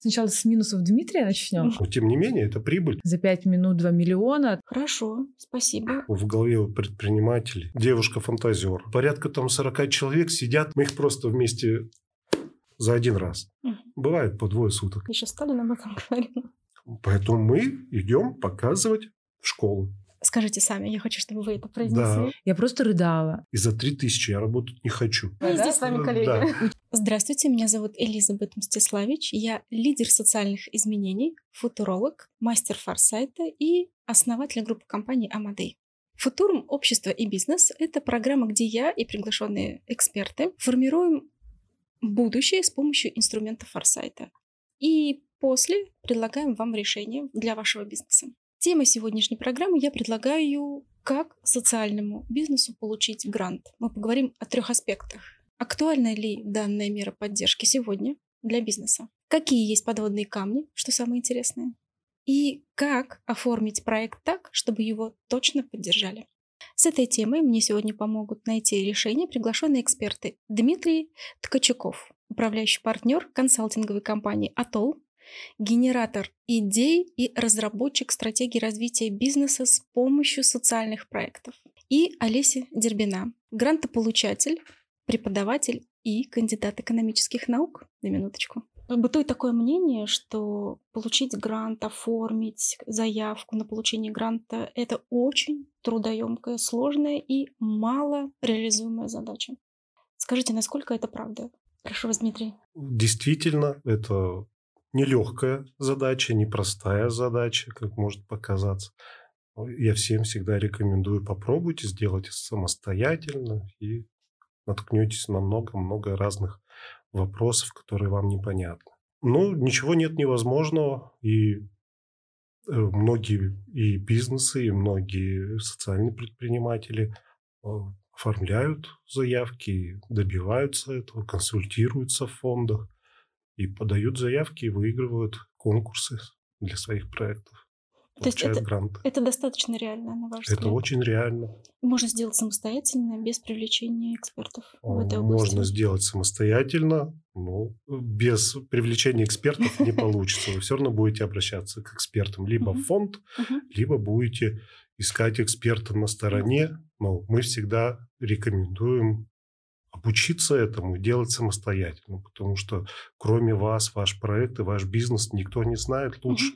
Сначала с минусов Дмитрия начнем. Но тем не менее, это прибыль. За пять минут 2 миллиона. Хорошо, спасибо. В голове у предпринимателей девушка-фантазер. Порядка там 40 человек сидят, мы их просто вместе за один раз. Мгм. Бывает по двое суток. Еще Сталин об этом говорил. Поэтому мы идем показывать в школу. Скажите сами, я хочу, чтобы вы это произнесли. Я просто рыдала. И за 3000 я работать не хочу. Мы Да? здесь с вами коллеги. Да. Здравствуйте, меня зовут Элизабет Мстиславич. Я лидер социальных изменений, футуролог, мастер форсайта и основатель группы компаний Амадей. Футурум «Общество и бизнес» — это программа, где я и приглашенные эксперты формируем будущее с помощью инструментов форсайта. И после предлагаем вам решение для вашего бизнеса. Тема сегодняшней программы я предлагаю, как социальному бизнесу получить грант. Мы поговорим о трех аспектах. Актуальна ли данная мера поддержки сегодня для бизнеса? Какие есть подводные камни, что самое интересное? И как оформить проект так, чтобы его точно поддержали? С этой темой мне сегодня помогут найти решение приглашенные эксперты Дмитрий Ткачуков, управляющий партнер консалтинговой компании «Атол», генератор идей и разработчик стратегии развития бизнеса с помощью социальных проектов. И Олеся Дербина, грантополучатель, преподаватель и кандидат экономических наук. На минуточку. Бытует такое мнение, что получить грант, оформить заявку на получение гранта – это очень трудоемкая, сложная и мало реализуемая задача. Скажите, насколько это правда? Прошу вас, Дмитрий. Действительно, это нелегкая задача, непростая задача, как может показаться. Я всем всегда рекомендую попробуйте сделать самостоятельно и наткнетесь на много-много разных вопросов, которые вам непонятны. Ну, ничего нет невозможного, и э, многие и бизнесы, и многие социальные предприниматели э, оформляют заявки, добиваются этого, консультируются в фондах и подают заявки и выигрывают конкурсы для своих проектов. То есть Получают это- гранты. Это достаточно реально, на ваш Это взгляд? очень реально. Можно сделать самостоятельно, без привлечения экспертов в этой области? Можно сделать самостоятельно, но без привлечения экспертов не получится. Вы все равно будете обращаться к экспертам либо в фонд, либо будете искать эксперта на стороне. Но мы всегда рекомендуем обучиться этому, делать самостоятельно, потому что кроме вас, ваш проект и ваш бизнес никто не знает лучше.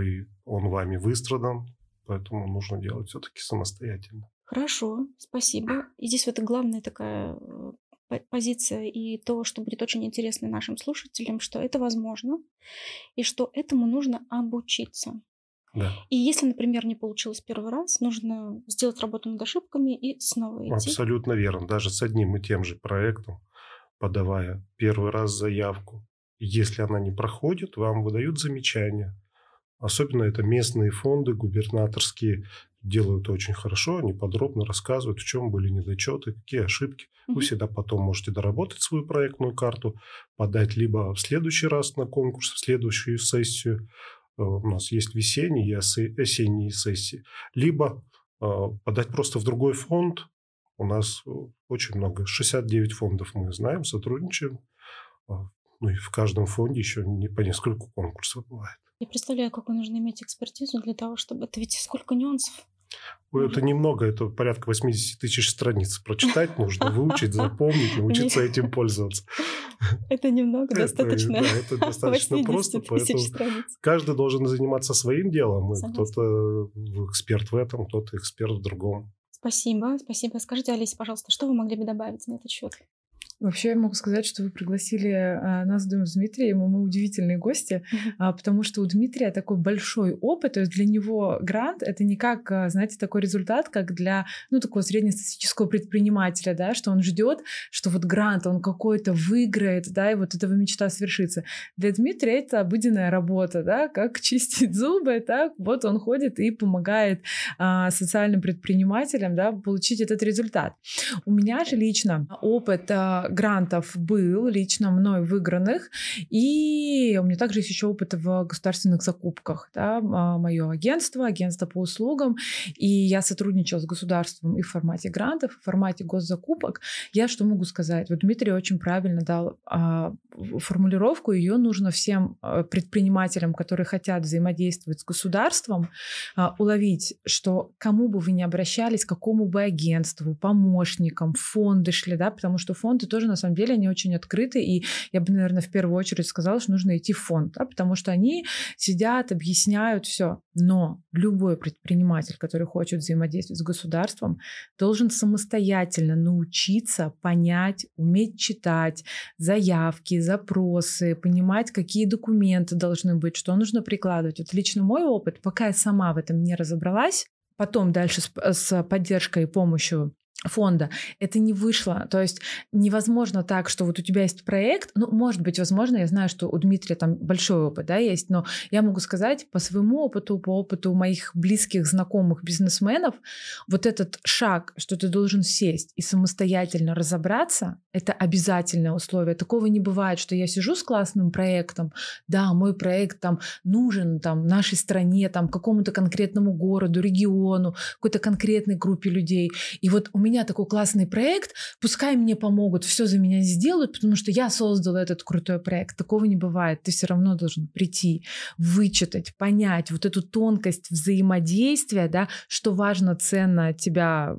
И он вами выстрадан, поэтому нужно делать все-таки самостоятельно. Хорошо, спасибо. И здесь вот главная такая э, по- позиция и то, что будет очень интересно нашим слушателям, что это возможно и что этому нужно обучиться. Да. И если, например, не получилось первый раз, нужно сделать работу над ошибками и снова идти. Абсолютно верно. Даже с одним и тем же проектом, подавая первый раз заявку, если она не проходит, вам выдают замечания. Особенно это местные фонды, губернаторские, делают очень хорошо. Они подробно рассказывают, в чем были недочеты, какие ошибки. Вы Мгм. всегда потом можете доработать свою проектную карту, подать либо в следующий раз на конкурс, в следующую сессию. Э, У нас есть весенние и осе- осенние сессии. Либо э, подать просто в другой фонд. У нас э, очень много, 69 фондов мы знаем, сотрудничаем. Ну и в каждом фонде еще не по нескольку конкурсов бывает. Я представляю, какую нужно иметь экспертизу для того, чтобы... Это ведь сколько нюансов. Это немного, это порядка 80 тысяч страниц прочитать нужно, выучить, запомнить, научиться этим пользоваться. Это немного, Это, достаточно. да, это достаточно 80 просто, поэтому страниц. каждый должен заниматься своим делом. Кто-то эксперт в этом, кто-то эксперт в другом. Спасибо, спасибо. Скажите, Олеся, пожалуйста, что вы могли бы добавить на этот счет? Вообще я могу сказать, что вы пригласили а, нас вдвоем с Дмитрием, и мы удивительные гости, а, потому что у Дмитрия такой большой опыт, то есть для него грант — это не как, а, знаете, такой результат, как для, ну, такого среднестатистического предпринимателя, да, что он ждет, что вот грант, он какой-то выиграет, да, и вот этого мечта свершится. Для Дмитрия это обыденная работа, да, как чистить зубы, так вот он ходит и помогает а, социальным предпринимателям, да, получить этот результат. У меня же лично опыт а, грантов был лично мной выигранных, и у меня также есть еще опыт в государственных закупках. Да, а, мое агентство, агентство по услугам, и я сотрудничала с государством и в формате грантов, и в формате госзакупок. Я что могу сказать? Вот Дмитрий очень правильно дал а, формулировку, ее нужно всем а, предпринимателям, которые хотят взаимодействовать с государством, а, уловить, что кому бы вы ни обращались, какому бы агентству, помощникам, фонды шли, да, потому что фонды тоже на самом деле они очень открыты, и я бы, наверное, в первую очередь сказала, что нужно идти в фонд, да, потому что они сидят, объясняют все. Но любой предприниматель, который хочет взаимодействовать с государством, должен самостоятельно научиться понять, уметь читать заявки, запросы, понимать, какие документы должны быть, что нужно прикладывать. Вот лично мой опыт, пока я сама в этом не разобралась, потом дальше с, с поддержкой и помощью фонда, это не вышло. То есть невозможно так, что вот у тебя есть проект, ну, может быть, возможно, я знаю, что у Дмитрия там большой опыт, да, есть, но я могу сказать по своему опыту, по опыту моих близких, знакомых бизнесменов, вот этот шаг, что ты должен сесть и самостоятельно разобраться, это обязательное условие. Такого не бывает, что я сижу с классным проектом, да, мой проект там нужен там нашей стране, там какому-то конкретному городу, региону, какой-то конкретной группе людей, и вот у меня меня такой классный проект, пускай мне помогут, все за меня сделают, потому что я создала этот крутой проект. Такого не бывает. Ты все равно должен прийти, вычитать, понять вот эту тонкость взаимодействия, да, что важно, ценно от тебя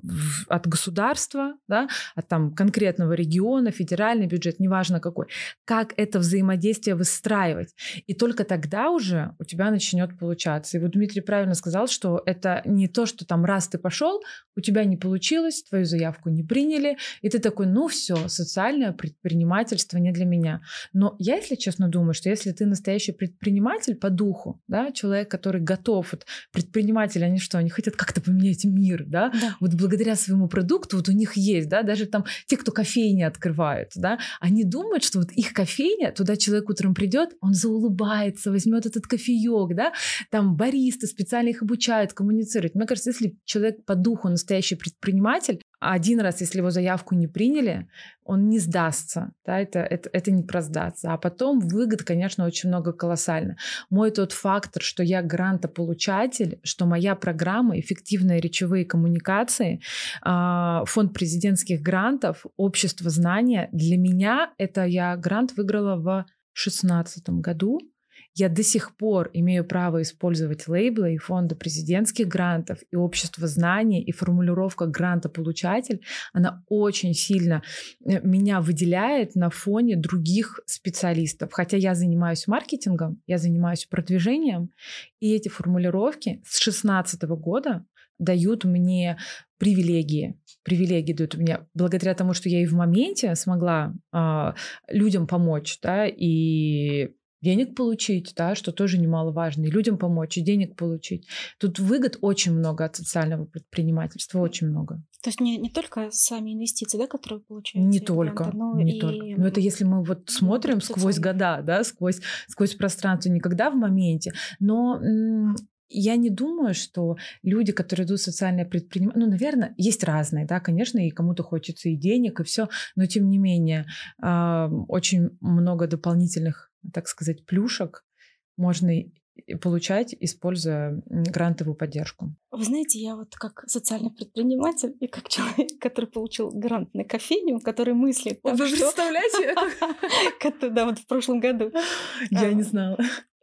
от государства, да, от там конкретного региона, федеральный бюджет, неважно какой, как это взаимодействие выстраивать. И только тогда уже у тебя начнет получаться. И вот Дмитрий правильно сказал, что это не то, что там раз ты пошел, у тебя не получилось, твою заявку не приняли, и ты такой, ну все, социальное предпринимательство не для меня. Но я, если честно, думаю, что если ты настоящий предприниматель по духу, да, человек, который готов, вот предприниматели, они что, они хотят как-то поменять мир, да? да, вот благодаря своему продукту, вот у них есть, да, даже там те, кто кофейни открывают, да, они думают, что вот их кофейня, туда человек утром придет, он заулыбается, возьмет этот кофеек, да, там баристы специально их обучают коммуницировать. Мне кажется, если человек по духу настоящий предприниматель, один раз, если его заявку не приняли, он не сдастся, да, это, это, это не про сдаться. А потом выгод, конечно, очень много колоссально. Мой тот фактор, что я грантополучатель, что моя программа «Эффективные речевые коммуникации», а, фонд президентских грантов, общество знания, для меня это я грант выиграла в 2016 году, я до сих пор имею право использовать лейблы и фонды президентских грантов, и общество знаний, и формулировка гранта-получатель, она очень сильно э, меня выделяет на фоне других специалистов. Хотя я занимаюсь маркетингом, я занимаюсь продвижением, и эти формулировки с 2016 года дают мне привилегии. Привилегии дают мне благодаря тому, что я и в моменте смогла э, людям помочь, да, и денег получить, да, что тоже немаловажно, и людям помочь, и денег получить. Тут выгод очень много от социального предпринимательства, очень много. То есть не, не только сами инвестиции, да, которые получаете? Не только, гранты, но не и... только. Но это если мы вот смотрим сквозь года, да, сквозь, сквозь пространство, никогда в моменте. Но я не думаю, что люди, которые идут в социальное предпринимательство, ну, наверное, есть разные, да, конечно, и кому-то хочется и денег, и все, но тем не менее очень много дополнительных так сказать, плюшек можно получать, используя грантовую поддержку. Вы знаете, я вот как социальный предприниматель и как человек, который получил грант на кофейню, который мыслит... Вы представляете? Да, вот в прошлом году. Я не знала.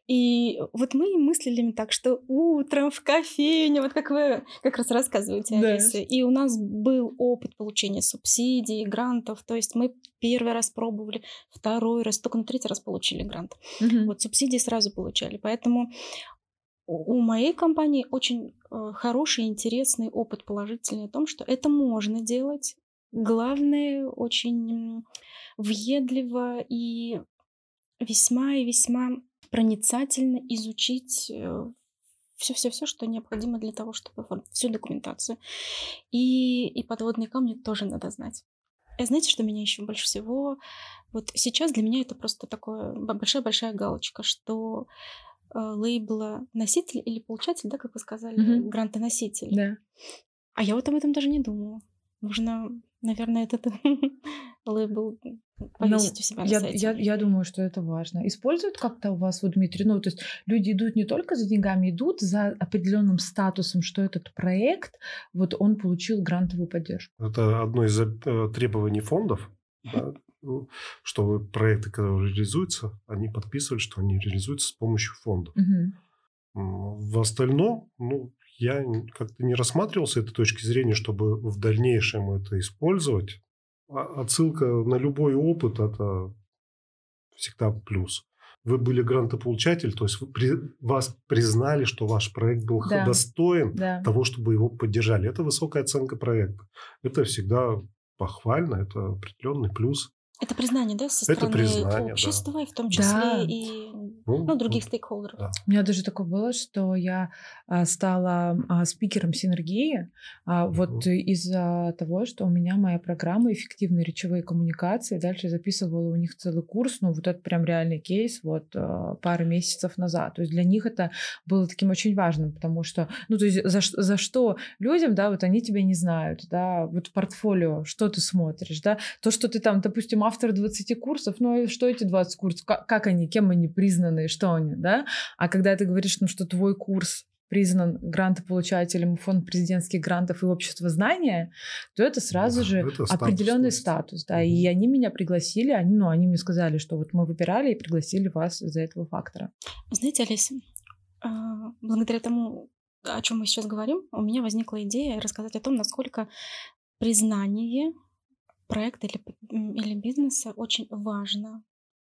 И вот мы мыслили так, что утром в кофейне, вот как вы как раз рассказываете, да. Алиса, и у нас был опыт получения субсидий, грантов, то есть мы первый раз пробовали, второй раз, только на третий раз получили грант. Угу. Вот субсидии сразу получали, поэтому у моей компании очень э, хороший, интересный опыт положительный о том, что это можно делать. Главное, очень въедливо и весьма и весьма проницательно изучить все-все-все, что необходимо для того, чтобы всю документацию. И, и подводные камни тоже надо знать. И знаете, что меня еще больше всего... Вот сейчас для меня это просто такое большая-большая галочка, что э, лейбла носитель или получатель, да, как вы сказали, mm-hmm. грантоноситель. Да. А я вот об этом даже не думала. Нужно наверное, этот лейбл повесить ну, у себя на я, сайте. Я, я думаю, что это важно. Используют как-то у вас, вот, Дмитрий, ну, то есть люди идут не только за деньгами, идут за определенным статусом, что этот проект, вот он получил грантовую поддержку. Это одно из э, требований фондов, да, ну, что проекты, которые реализуются, они подписывали, что они реализуются с помощью фондов. Угу. В остальном, ну, я как-то не рассматривал с этой точки зрения, чтобы в дальнейшем это использовать. А отсылка на любой опыт – это всегда плюс. Вы были грантополучатель, то есть при, вас признали, что ваш проект был да. достоин да. того, чтобы его поддержали. Это высокая оценка проекта. Это всегда похвально, это определенный плюс. Это признание, да, со стороны это признание, общества, да. и в том числе да. и ну, ну, других стейкхолдеров. Да. У меня даже такое было, что я а, стала а, спикером синергии а, вот из-за того, что у меня моя программа эффективные речевые коммуникации. Дальше записывала у них целый курс, ну вот это прям реальный кейс вот пару месяцев назад. То есть для них это было таким очень важным, потому что, ну то есть за, за что людям, да, вот они тебя не знают, да, вот портфолио, что ты смотришь, да, то, что ты там, допустим, автор 20 курсов, ну и что эти 20 курсов, как, как они, кем они признаны, что они, да? А когда ты говоришь, ну, что твой курс признан грантополучателем фонд президентских грантов и общество знания, то это сразу да, же это определенный статус, да. И они меня пригласили, они, ну, они мне сказали, что вот мы выбирали и пригласили вас из-за этого фактора. Знаете, Олеся, а, благодаря тому, о чем мы сейчас говорим, у меня возникла идея рассказать о том, насколько признание проекта или, или бизнеса очень важно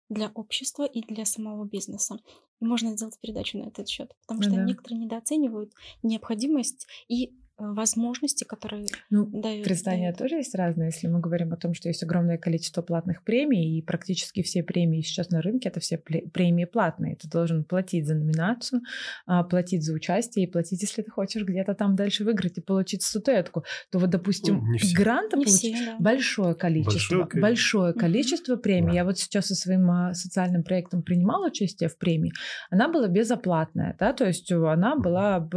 для общества и для самого бизнеса. И можно сделать передачу на этот счет, потому что да. некоторые недооценивают необходимость и возможности, которые ну, дают. Признания дают. тоже есть разные. Если мы говорим о том, что есть огромное количество платных премий, и практически все премии сейчас на рынке это все премии платные. Ты должен платить за номинацию, а, платить за участие и платить, если ты хочешь где-то там дальше выиграть и получить статуэтку. То вот, допустим, ну, гранта получить да. большое количество, большое, большое количество mm-hmm. премий. Да. Я вот сейчас со своим а, социальным проектом принимала участие в премии. Она была безоплатная, да, то есть она была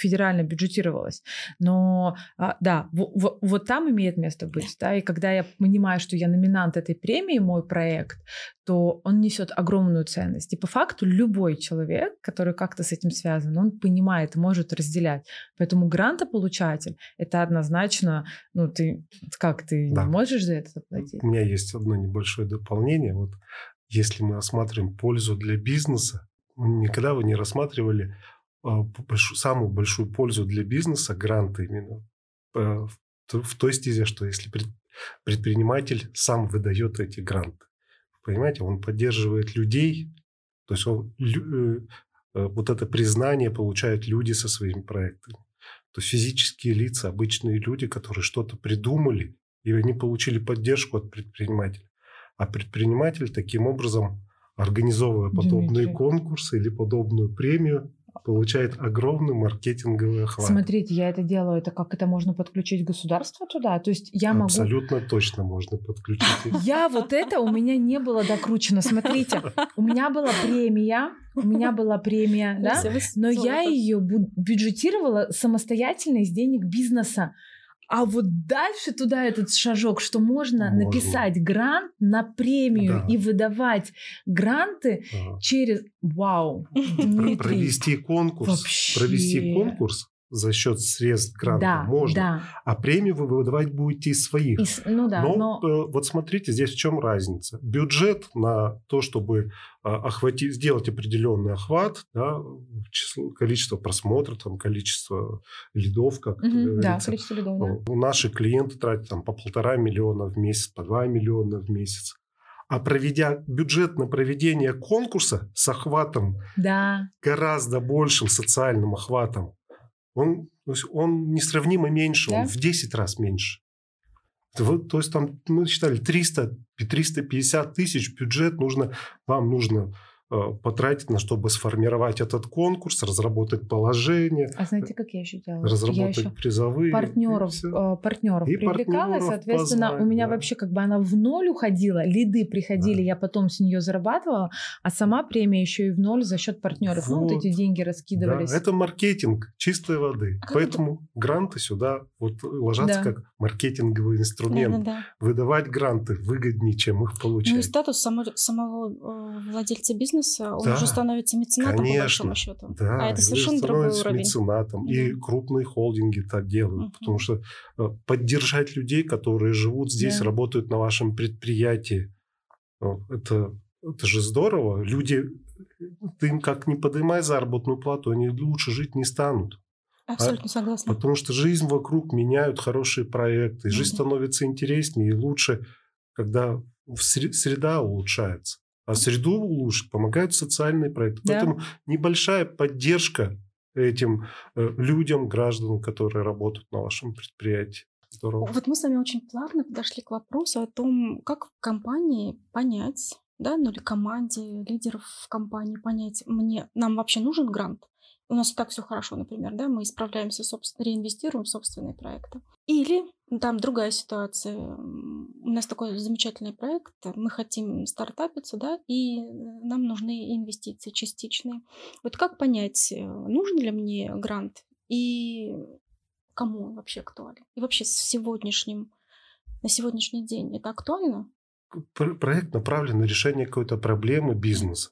федерально бюджетировалась делалось. Но а, да, вот там имеет место быть, да, и когда я понимаю, что я номинант этой премии, мой проект, то он несет огромную ценность. И по факту любой человек, который как-то с этим связан, он понимает может разделять. Поэтому грантополучатель — это однозначно, ну, ты как, ты да. не можешь за это заплатить? У меня есть одно небольшое дополнение. Вот если мы рассматриваем пользу для бизнеса, никогда вы не рассматривали большую, самую большую пользу для бизнеса гранты именно э, в той стезе, что если предприниматель сам выдает эти гранты, понимаете, он поддерживает людей, то есть он, э, э, вот это признание получают люди со своими проектами. То есть физические лица, обычные люди, которые что-то придумали, и они получили поддержку от предпринимателя. А предприниматель таким образом, организовывая подобные Дмитрий. конкурсы или подобную премию, получает огромный маркетинговый охват. Смотрите, я это делаю, это как это можно подключить государство туда? То есть я могу... Абсолютно точно можно подключить. Я вот это у меня не было докручено. Смотрите, у меня была премия, у меня была премия, да, но я ее бюджетировала самостоятельно из денег бизнеса. А вот дальше туда этот шажок, что можно, можно. написать грант на премию да. и выдавать гранты ага. через... Вау, Дмитрий. Провести конкурс. Вообще. Провести конкурс за счет средств гранта да, можно, да. а премию вы выдавать будете из своих. Из, ну да, но, но э, вот смотрите, здесь в чем разница. Бюджет на то, чтобы э, охватить, сделать определенный охват, да, число, количество просмотров, там, количество лидов, как угу, говорится. Да, количество лидов, да. Наши клиенты тратят там, по полтора миллиона в месяц, по два миллиона в месяц. А проведя бюджет на проведение конкурса с охватом да. гораздо большим социальным охватом, он, он несравнимо меньше, да? он в 10 раз меньше. То есть там мы считали 300, 350 тысяч бюджет нужно, вам нужно потратить на чтобы сформировать этот конкурс, разработать положение. А знаете, как я еще делала? Разработать я еще призовые. Партнеров, э, партнеров и привлекала, партнеров соответственно, позвать, у меня да. вообще как бы она в ноль уходила, лиды приходили, Да. я потом с нее зарабатывала, а сама премия еще и в ноль за счет партнеров. Ну, вот Вот. эти деньги Да, раскидывались. это маркетинг чистой воды. А Поэтому гранты сюда вот ложатся Да. как маркетинговый инструмент. Да-да-да. Выдавать гранты выгоднее, чем их Ну и получать. статус само- самого э, владельца бизнеса, он Да. уже становится меценатом по Конечно. большому счету. Да, а это и совершенно другой уровень. меценатом. И Да. крупные холдинги так делают. Мгм. Потому что э, поддержать людей, которые живут здесь, Да. работают на вашем предприятии, э, это, это же здорово. Люди, ты им как не поднимай заработную плату, они лучше жить не станут. Абсолютно согласна. Потому что жизнь вокруг меняют хорошие проекты. и Жизнь Мгм. становится интереснее и лучше, когда среда улучшается. А среду улучшить помогают социальные проекты. Да. Поэтому небольшая поддержка этим э, людям, гражданам, которые работают на вашем предприятии. Здорово. Вот мы с вами очень плавно подошли к вопросу о том, как в компании понять, да, ну или команде лидеров в компании понять, мне, нам вообще нужен грант? У нас и так все хорошо, например, да, мы исправляемся, собственно, реинвестируем в собственные проекты. Или там другая ситуация. У нас такой замечательный проект, мы хотим стартапиться, да, и э, нам нужны инвестиции частичные. Вот как понять, э, нужен ли мне грант и кому он вообще актуален? И вообще с сегодняшним, на сегодняшний день это актуально? Пр- Проект направлен на решение какой-то проблемы бизнеса.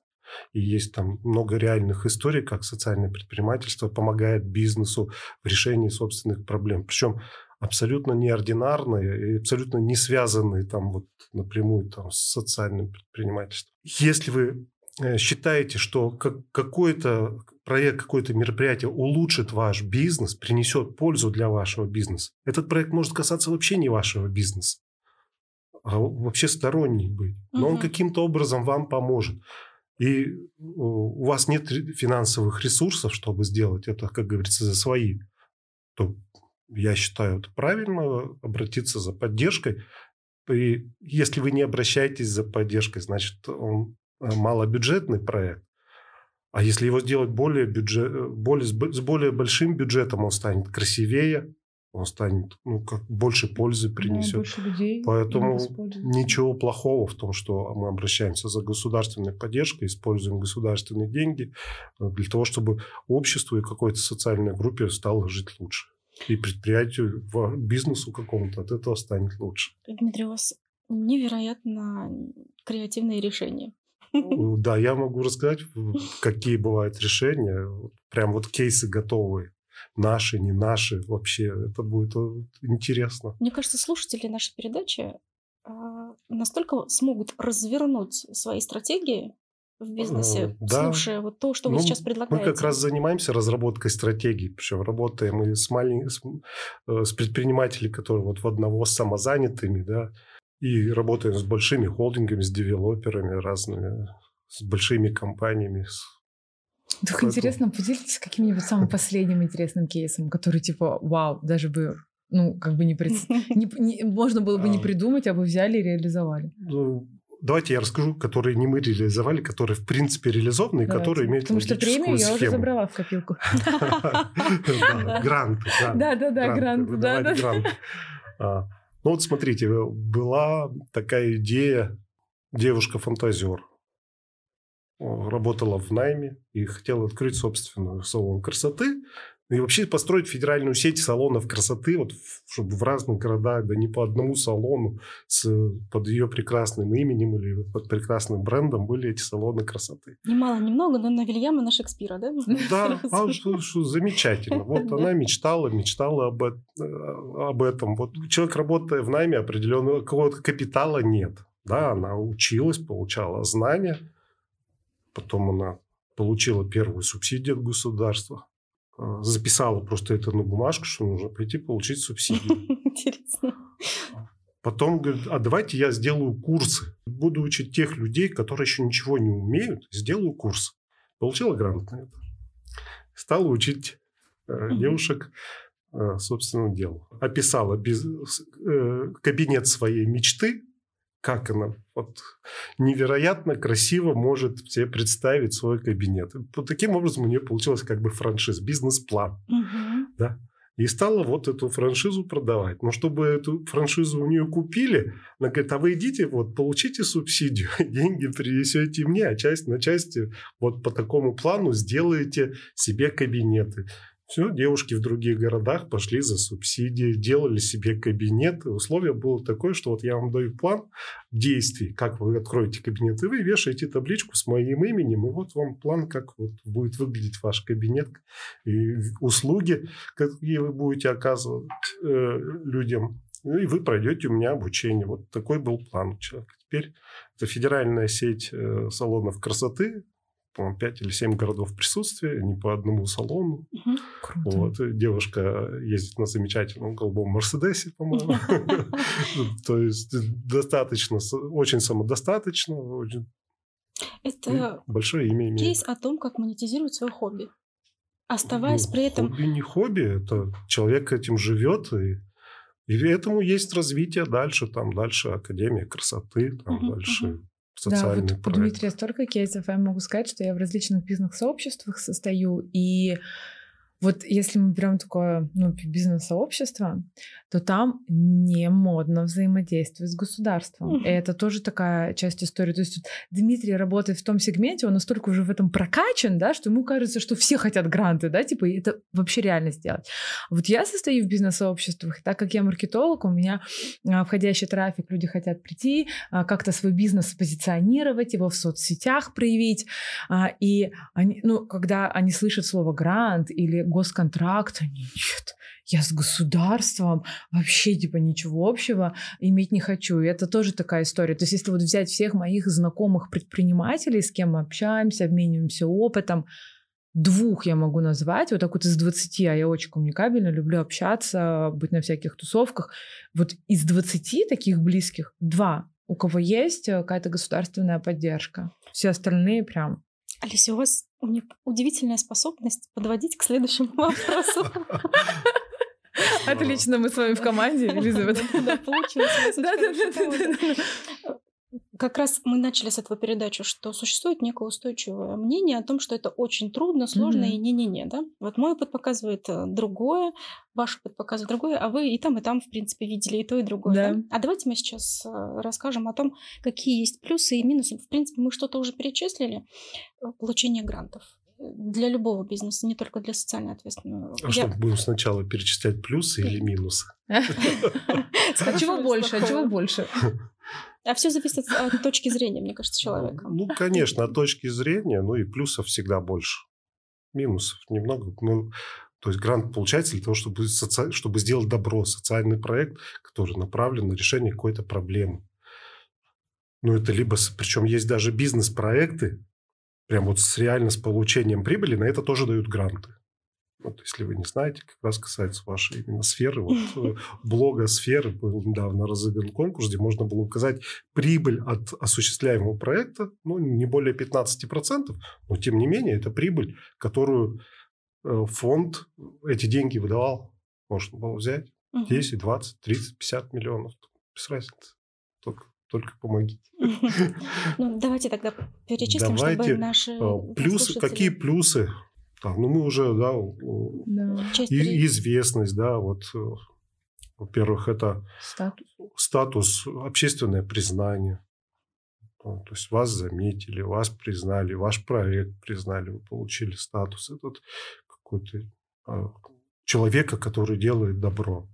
И есть там много реальных историй, как социальное предпринимательство помогает бизнесу в решении собственных проблем. Причем абсолютно неординарные и абсолютно не связанные там вот напрямую там, с социальным предпринимательством. Если вы э, считаете, что как- какой-то проект, какое-то мероприятие улучшит ваш бизнес, принесет пользу для вашего бизнеса, этот проект может касаться вообще не вашего бизнеса, а вообще сторонний быть. Но он Мгм. каким-то образом вам поможет. И у вас нет финансовых ресурсов, чтобы сделать это, как говорится, за свои, то я считаю это правильно обратиться за поддержкой. И если вы не обращаетесь за поддержкой, значит, он э, малобюджетный проект. А если его сделать более бюджет, э, более, с бо- с более большим бюджетом, он станет красивее, он станет, ну, как больше пользы принесет. больше людей Поэтому ничего плохого в том, что мы обращаемся за государственной поддержкой, используем государственные деньги э, для того, чтобы обществу и какой-то социальной группе стало жить лучше. И предприятию, бизнесу какому-то от этого станет лучше. Дмитрий, у вас невероятно креативные решения. Э, Да, я могу рассказать, какие бывают решения. Прям вот кейсы готовые. Наши, не наши. Вообще, это будет э, интересно. Мне кажется, слушатели нашей передачи а, настолько смогут развернуть свои стратегии в бизнесе, Э, да. слушая вот то, что вы Ну, сейчас Мы предлагаете. как раз занимаемся разработкой стратегий, причем работаем и с, малень... с, э, с предпринимателями, которые вот в одного с самозанятыми, да, и работаем с большими холдингами, с девелоперами разными, с большими компаниями. с- Так Поэтому- интересно, поделитесь каким-нибудь самым последним интересным кейсом, который типа, вау, даже бы, ну, как бы не, пред- не- не- можно было бы не А. придумать, а вы взяли и реализовали. Ну, Давайте я расскажу, которые не мы реализовали, которые в принципе реализованы, и Давайте. которые имеют Потому что премию я уже схему. забрала в копилку. Да. Да-да-да, грант. А, Ну вот смотрите, была такая идея девушка-фантазер. Работала в найме и хотела открыть собственную салон красоты. И вообще построить федеральную сеть салонов красоты, вот, чтобы в разных городах, да не по одному салону, с, под ее прекрасным именем или под прекрасным брендом были эти салоны красоты. Немало, немного, но на Вильяма, на Шекспира, да? Да, а, что- что замечательно. Вот она мечтала, мечтала об, э, об этом. Вот человек, работая в найме, определенного какого-то капитала нет. Да, она училась, получала знания. Потом она получила первую субсидию от государства. Э, Записала просто это на бумажку, что нужно пойти получить субсидию. Интересно. Потом говорит, а давайте я сделаю курсы. Буду учить тех людей, которые еще ничего не умеют. Сделаю курс. Получила грант на это. Стала учить э, девушек э, собственному делу. Описала с- э, кабинет своей мечты, как она вот невероятно красиво может себе представить свой кабинет. Вот таким образом у нее получилось как бы франшиз, бизнес-план. Мгм. Да? И стала вот эту франшизу продавать. Но чтобы эту франшизу у нее купили, она говорит, а вы идите, вот, получите субсидию, деньги принесете мне, а часть на части вот по такому плану сделаете себе кабинеты. Все, девушки в других городах пошли за субсидии, делали себе кабинет. И условие было такое, что вот я вам даю план действий, как вы откроете кабинет, и вы вешаете табличку с моим именем, и вот вам план, как вот будет выглядеть ваш кабинет, и услуги, какие вы будете оказывать э, людям. Ну, и вы пройдете у меня обучение. Вот такой был план у человека. Теперь это федеральная сеть э, салонов красоты, по-моему, 5 или 7 городов присутствия, не по одному салону. Мгм. Круто. Вот. Девушка ездит на замечательном голубом Мерседесе, по-моему. То есть достаточно, очень самодостаточно, Это большое имя имеет. кейс о том, как монетизировать свое хобби. Оставаясь Ну, при этом... Хобби не хобби, это человек этим живет, и, и этому есть развитие дальше, там дальше Академия красоты, там Мгм, дальше мгм. Да, социальный вот у проект. Дмитрия столько кейсов, я могу сказать, что я в различных бизнес-сообществах состою, и вот если мы берем такое ну, бизнес-сообщество, то там не модно взаимодействовать с государством. И это тоже такая часть истории. То есть вот Дмитрий работает в том сегменте, он настолько уже в этом прокачан, да, что ему кажется, что все хотят гранты, да, типа и это вообще реально сделать. Вот я состою в бизнес-сообществах, и так как я маркетолог, у меня а, входящий трафик, люди хотят прийти, а, как-то свой бизнес позиционировать, его в соцсетях проявить. А, И они, ну, когда они слышат слово грант или госконтракт, нет, я с государством вообще типа ничего общего иметь не хочу. И это тоже такая история. То есть если вот взять всех моих знакомых предпринимателей, с кем мы общаемся, обмениваемся опытом, двух я могу назвать, вот так вот из 20, а я очень коммуникабельна, люблю общаться, быть на всяких тусовках. Вот из 20 таких близких два, у кого есть э, какая-то государственная поддержка. Все остальные прям Алиса, у вас уни- удивительная способность подводить к следующему вопросу. Отлично, мы с вами в команде, Елизавета. Да, получилось. Как раз мы начали с этого передачу, что существует некое устойчивое мнение о том, что это очень трудно, сложно Мгм. и не-не-не, да? Вот мой опыт показывает э, другое, ваш опыт показывает другое, а вы и там, и там, в принципе, видели и то, и другое, да? Да. А давайте мы сейчас э, расскажем о том, какие есть плюсы и минусы. В принципе, мы что-то уже перечислили. Э, Получение грантов для любого бизнеса, не только для социально ответственного. А что, будем сначала перечислять плюсы или минусы? А чего больше? А чего больше? А все зависит от, точки зрения, мне кажется, человека. Ну, конечно, от точки зрения, ну и плюсов всегда больше. Минусов немного. Ну, то есть грант получается для того, чтобы, соци- чтобы сделать добро, социальный проект, который направлен на решение какой-то проблемы. Ну, это либо... Причем есть даже бизнес-проекты, прям вот с реально с получением прибыли, на это тоже дают гранты. Вот, если вы не знаете, как раз касается вашей именно сферы, вот э, блога сферы был недавно разыгран конкурс, где можно было указать прибыль от осуществляемого проекта, ну, не более 15%, но тем не менее это прибыль, которую э, фонд эти деньги выдавал. Можно было взять Мгм. 10, 20, 30, 50 миллионов. Без разницы. Только, только помогите. Ну, давайте тогда перечислим, Давайте, чтобы наши Э, Плюсы, какие плюсы? Так, ну, мы уже, да, Да. И- известность, да, вот, э, во-первых, это Статус. статус, общественное признание. А, То есть вас заметили, вас признали, ваш проект признали, вы получили статус. Этот какой-то а, человека, который делает добро.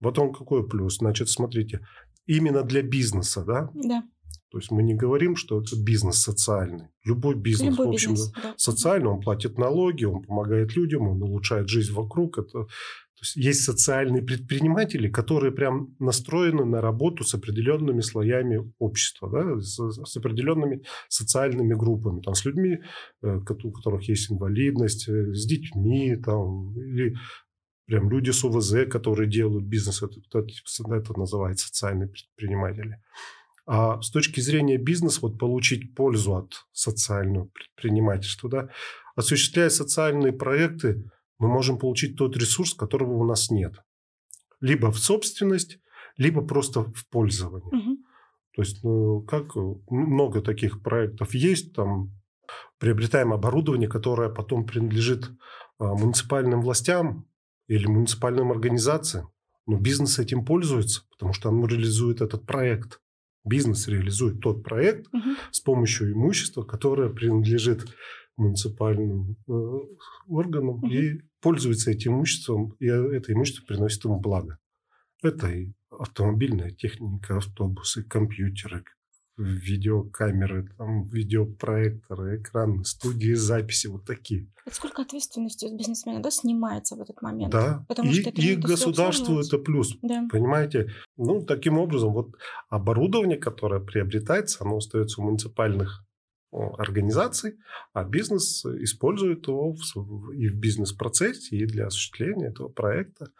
Вот он какой плюс. Значит, смотрите, именно для бизнеса, да, Да, то есть мы не говорим, что это бизнес социальный. Любой бизнес, любой в общем, бизнес. да. социальный, он платит налоги, он помогает людям, он улучшает жизнь вокруг. Это, то есть, есть социальные предприниматели, которые прям настроены на работу с определенными слоями общества, да, с, с определенными социальными группами, там, с людьми, э, у которых есть инвалидность, э, с детьми, там, или прям люди с УВЗ, которые делают бизнес, это, это, это называется социальные предприниматели. А с точки зрения бизнеса, вот получить пользу от социального предпринимательства, да, осуществляя социальные проекты, мы можем получить тот ресурс, которого у нас нет. Либо в собственность, либо просто в пользование. Мгм. То есть, ну, как много таких проектов есть, там приобретаем оборудование, которое потом принадлежит а, муниципальным властям или муниципальным организациям. Но бизнес этим пользуется, потому что он реализует этот проект. Бизнес реализует тот проект угу. с помощью имущества, которое принадлежит муниципальным э, органам угу. и пользуется этим имуществом, и это имущество приносит ему благо. Это и автомобильная техника, автобусы, компьютеры, видеокамеры, там, видеопроекторы, экраны, студии записи, вот такие. Это сколько ответственности у бизнесмена да, снимается в этот момент? Да, Потому и, что это и государству это плюс, да. понимаете? Ну, таким образом, вот оборудование, которое приобретается, оно остается у муниципальных организаций, а бизнес использует его и в бизнес-процессе, и для осуществления этого проекта.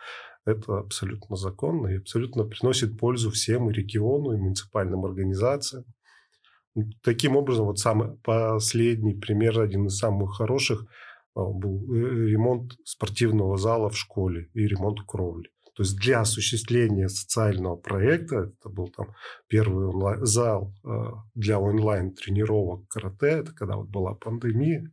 Это абсолютно законно и абсолютно приносит пользу всем и региону, и муниципальным организациям. Таким образом, вот самый последний пример, один из самых хороших, а, был э, ремонт спортивного зала в школе и ремонт кровли. То есть для осуществления социального проекта, это был там первый онлайн, зал э, для онлайн-тренировок карате, это когда вот была пандемия,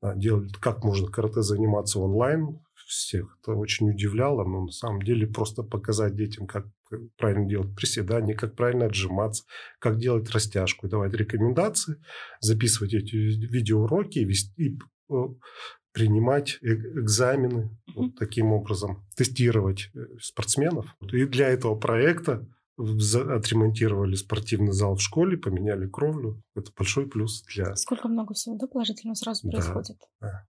а, делали, как можно карате заниматься онлайн, всех это очень удивляло, но на самом деле просто показать детям, как правильно делать приседания, как правильно отжиматься, как делать растяжку, давать рекомендации, записывать эти видеоуроки вести, и э, принимать э, экзамены вот таким образом, тестировать э, спортсменов. И для этого проекта отремонтировали спортивный зал в школе, поменяли кровлю. Это большой плюс для... Сколько много всего, да, положительно сразу да, происходит? Да.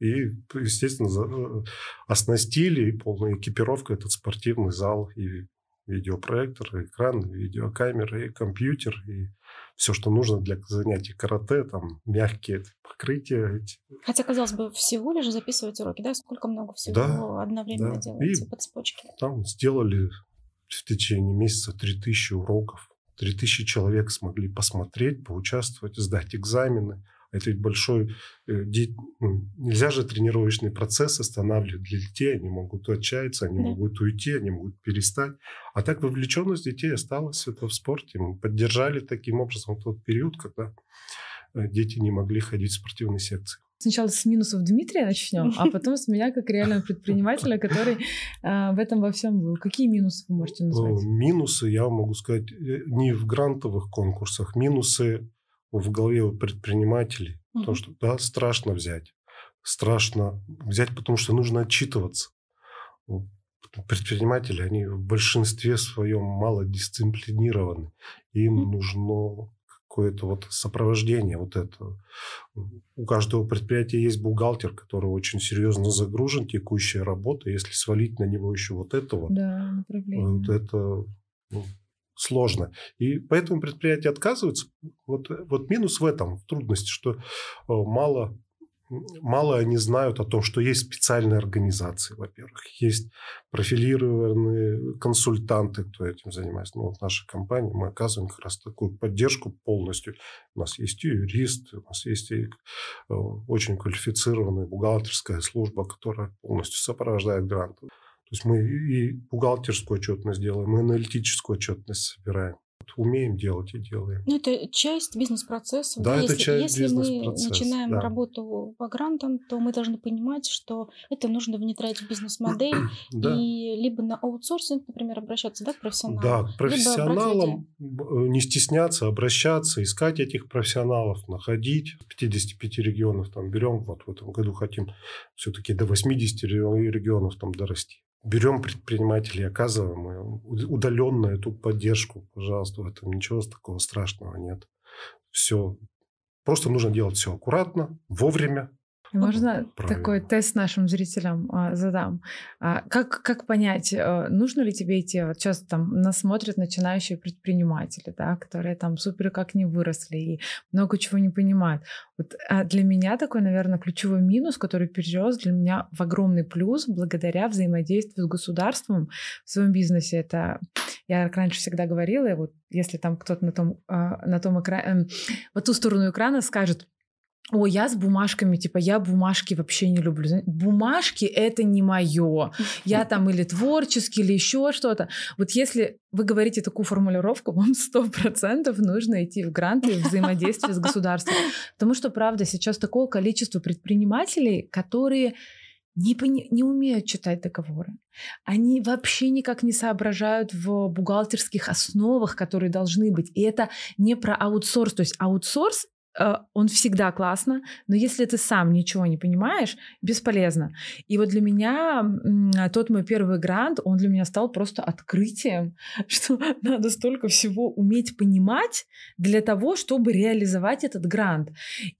И, естественно, э, оснастили и полная экипировка этот спортивный зал и видеопроектор, и экран, и видеокамера, и компьютер, и все, что нужно для занятий карате, там мягкие покрытия. Эти. Хотя, казалось бы, всего лишь записывать уроки, да? Сколько много всего да, одновременно да. делается и по цепочке. Там сделали в течение месяца 3000 уроков. 3000 человек смогли посмотреть, поучаствовать, сдать экзамены. Это ведь большой... Э, ну, нельзя же тренировочный процесс останавливать для детей. Они могут отчаяться, они да. могут уйти, они могут перестать. А так вовлеченность детей осталась это в спорте. Мы поддержали таким образом тот период, когда э, дети не могли ходить в спортивные секции. Сначала с минусов Дмитрия начнем, а потом с меня как реального предпринимателя, который э, в этом во всем был. Какие минусы вы можете назвать? Минусы, я могу сказать, не в грантовых конкурсах. Минусы в голове у предпринимателей. Угу. То, что да, страшно взять. Страшно взять, потому что нужно отчитываться. Предприниматели, они в большинстве своем мало дисциплинированы. Им угу. нужно какое-то вот сопровождение вот это. У каждого предприятия есть бухгалтер, который очень серьезно загружен текущей работой. Если свалить на него еще вот это вот, да, вот это ну, сложно. И поэтому предприятия отказываются. Вот, вот минус в этом, в трудности, что э, мало, мало они знают о том, что есть специальные организации, во-первых. Есть профилированные консультанты, кто этим занимается. Ну, вот наша компания, мы оказываем как раз такую поддержку полностью. У нас есть юрист, у нас есть и э, очень квалифицированная бухгалтерская служба, которая полностью сопровождает гранты. То есть мы и бухгалтерскую отчетность делаем, и аналитическую отчетность собираем. Умеем делать и делаем. Ну, это часть бизнес-процесса. Да, да, это если, часть Если мы начинаем да. работу по грантам, то мы должны понимать, что это нужно внедрять в бизнес-модель да. и либо на аутсорсинг, например, обращаться да, к профессионалам. Да, к профессионалам э, не стесняться, обращаться, искать этих профессионалов, находить. 55 регионов там берем, вот в этом году хотим все-таки до 80 регионов там дорасти берем предпринимателей, оказываем удаленно эту поддержку, пожалуйста, в этом ничего такого страшного нет. Все. Просто нужно делать все аккуратно, вовремя, можно Правильно. такой тест нашим зрителям а, задам. А, как, как понять, а, нужно ли тебе идти? Вот сейчас там нас смотрят начинающие предприниматели, да, которые там супер как не выросли и много чего не понимают. Вот, а для меня такой, наверное, ключевой минус, который перерос для меня в огромный плюс благодаря взаимодействию с государством в своем бизнесе. Это я раньше всегда говорила, и вот если там кто-то на том, а, на том экране, эм, по ту сторону экрана скажет, о, я с бумажками, типа, я бумажки вообще не люблю. Бумажки это не мое. Я там или творческий, или еще что-то. Вот если вы говорите такую формулировку, вам сто процентов нужно идти в гранты и взаимодействие с государством. Потому что, правда, сейчас такое количество предпринимателей, которые не, пони- не умеют читать договоры. Они вообще никак не соображают в бухгалтерских основах, которые должны быть. И это не про аутсорс. То есть аутсорс он всегда классно, но если ты сам ничего не понимаешь, бесполезно. И вот для меня тот мой первый грант, он для меня стал просто открытием, что надо столько всего уметь понимать для того, чтобы реализовать этот грант.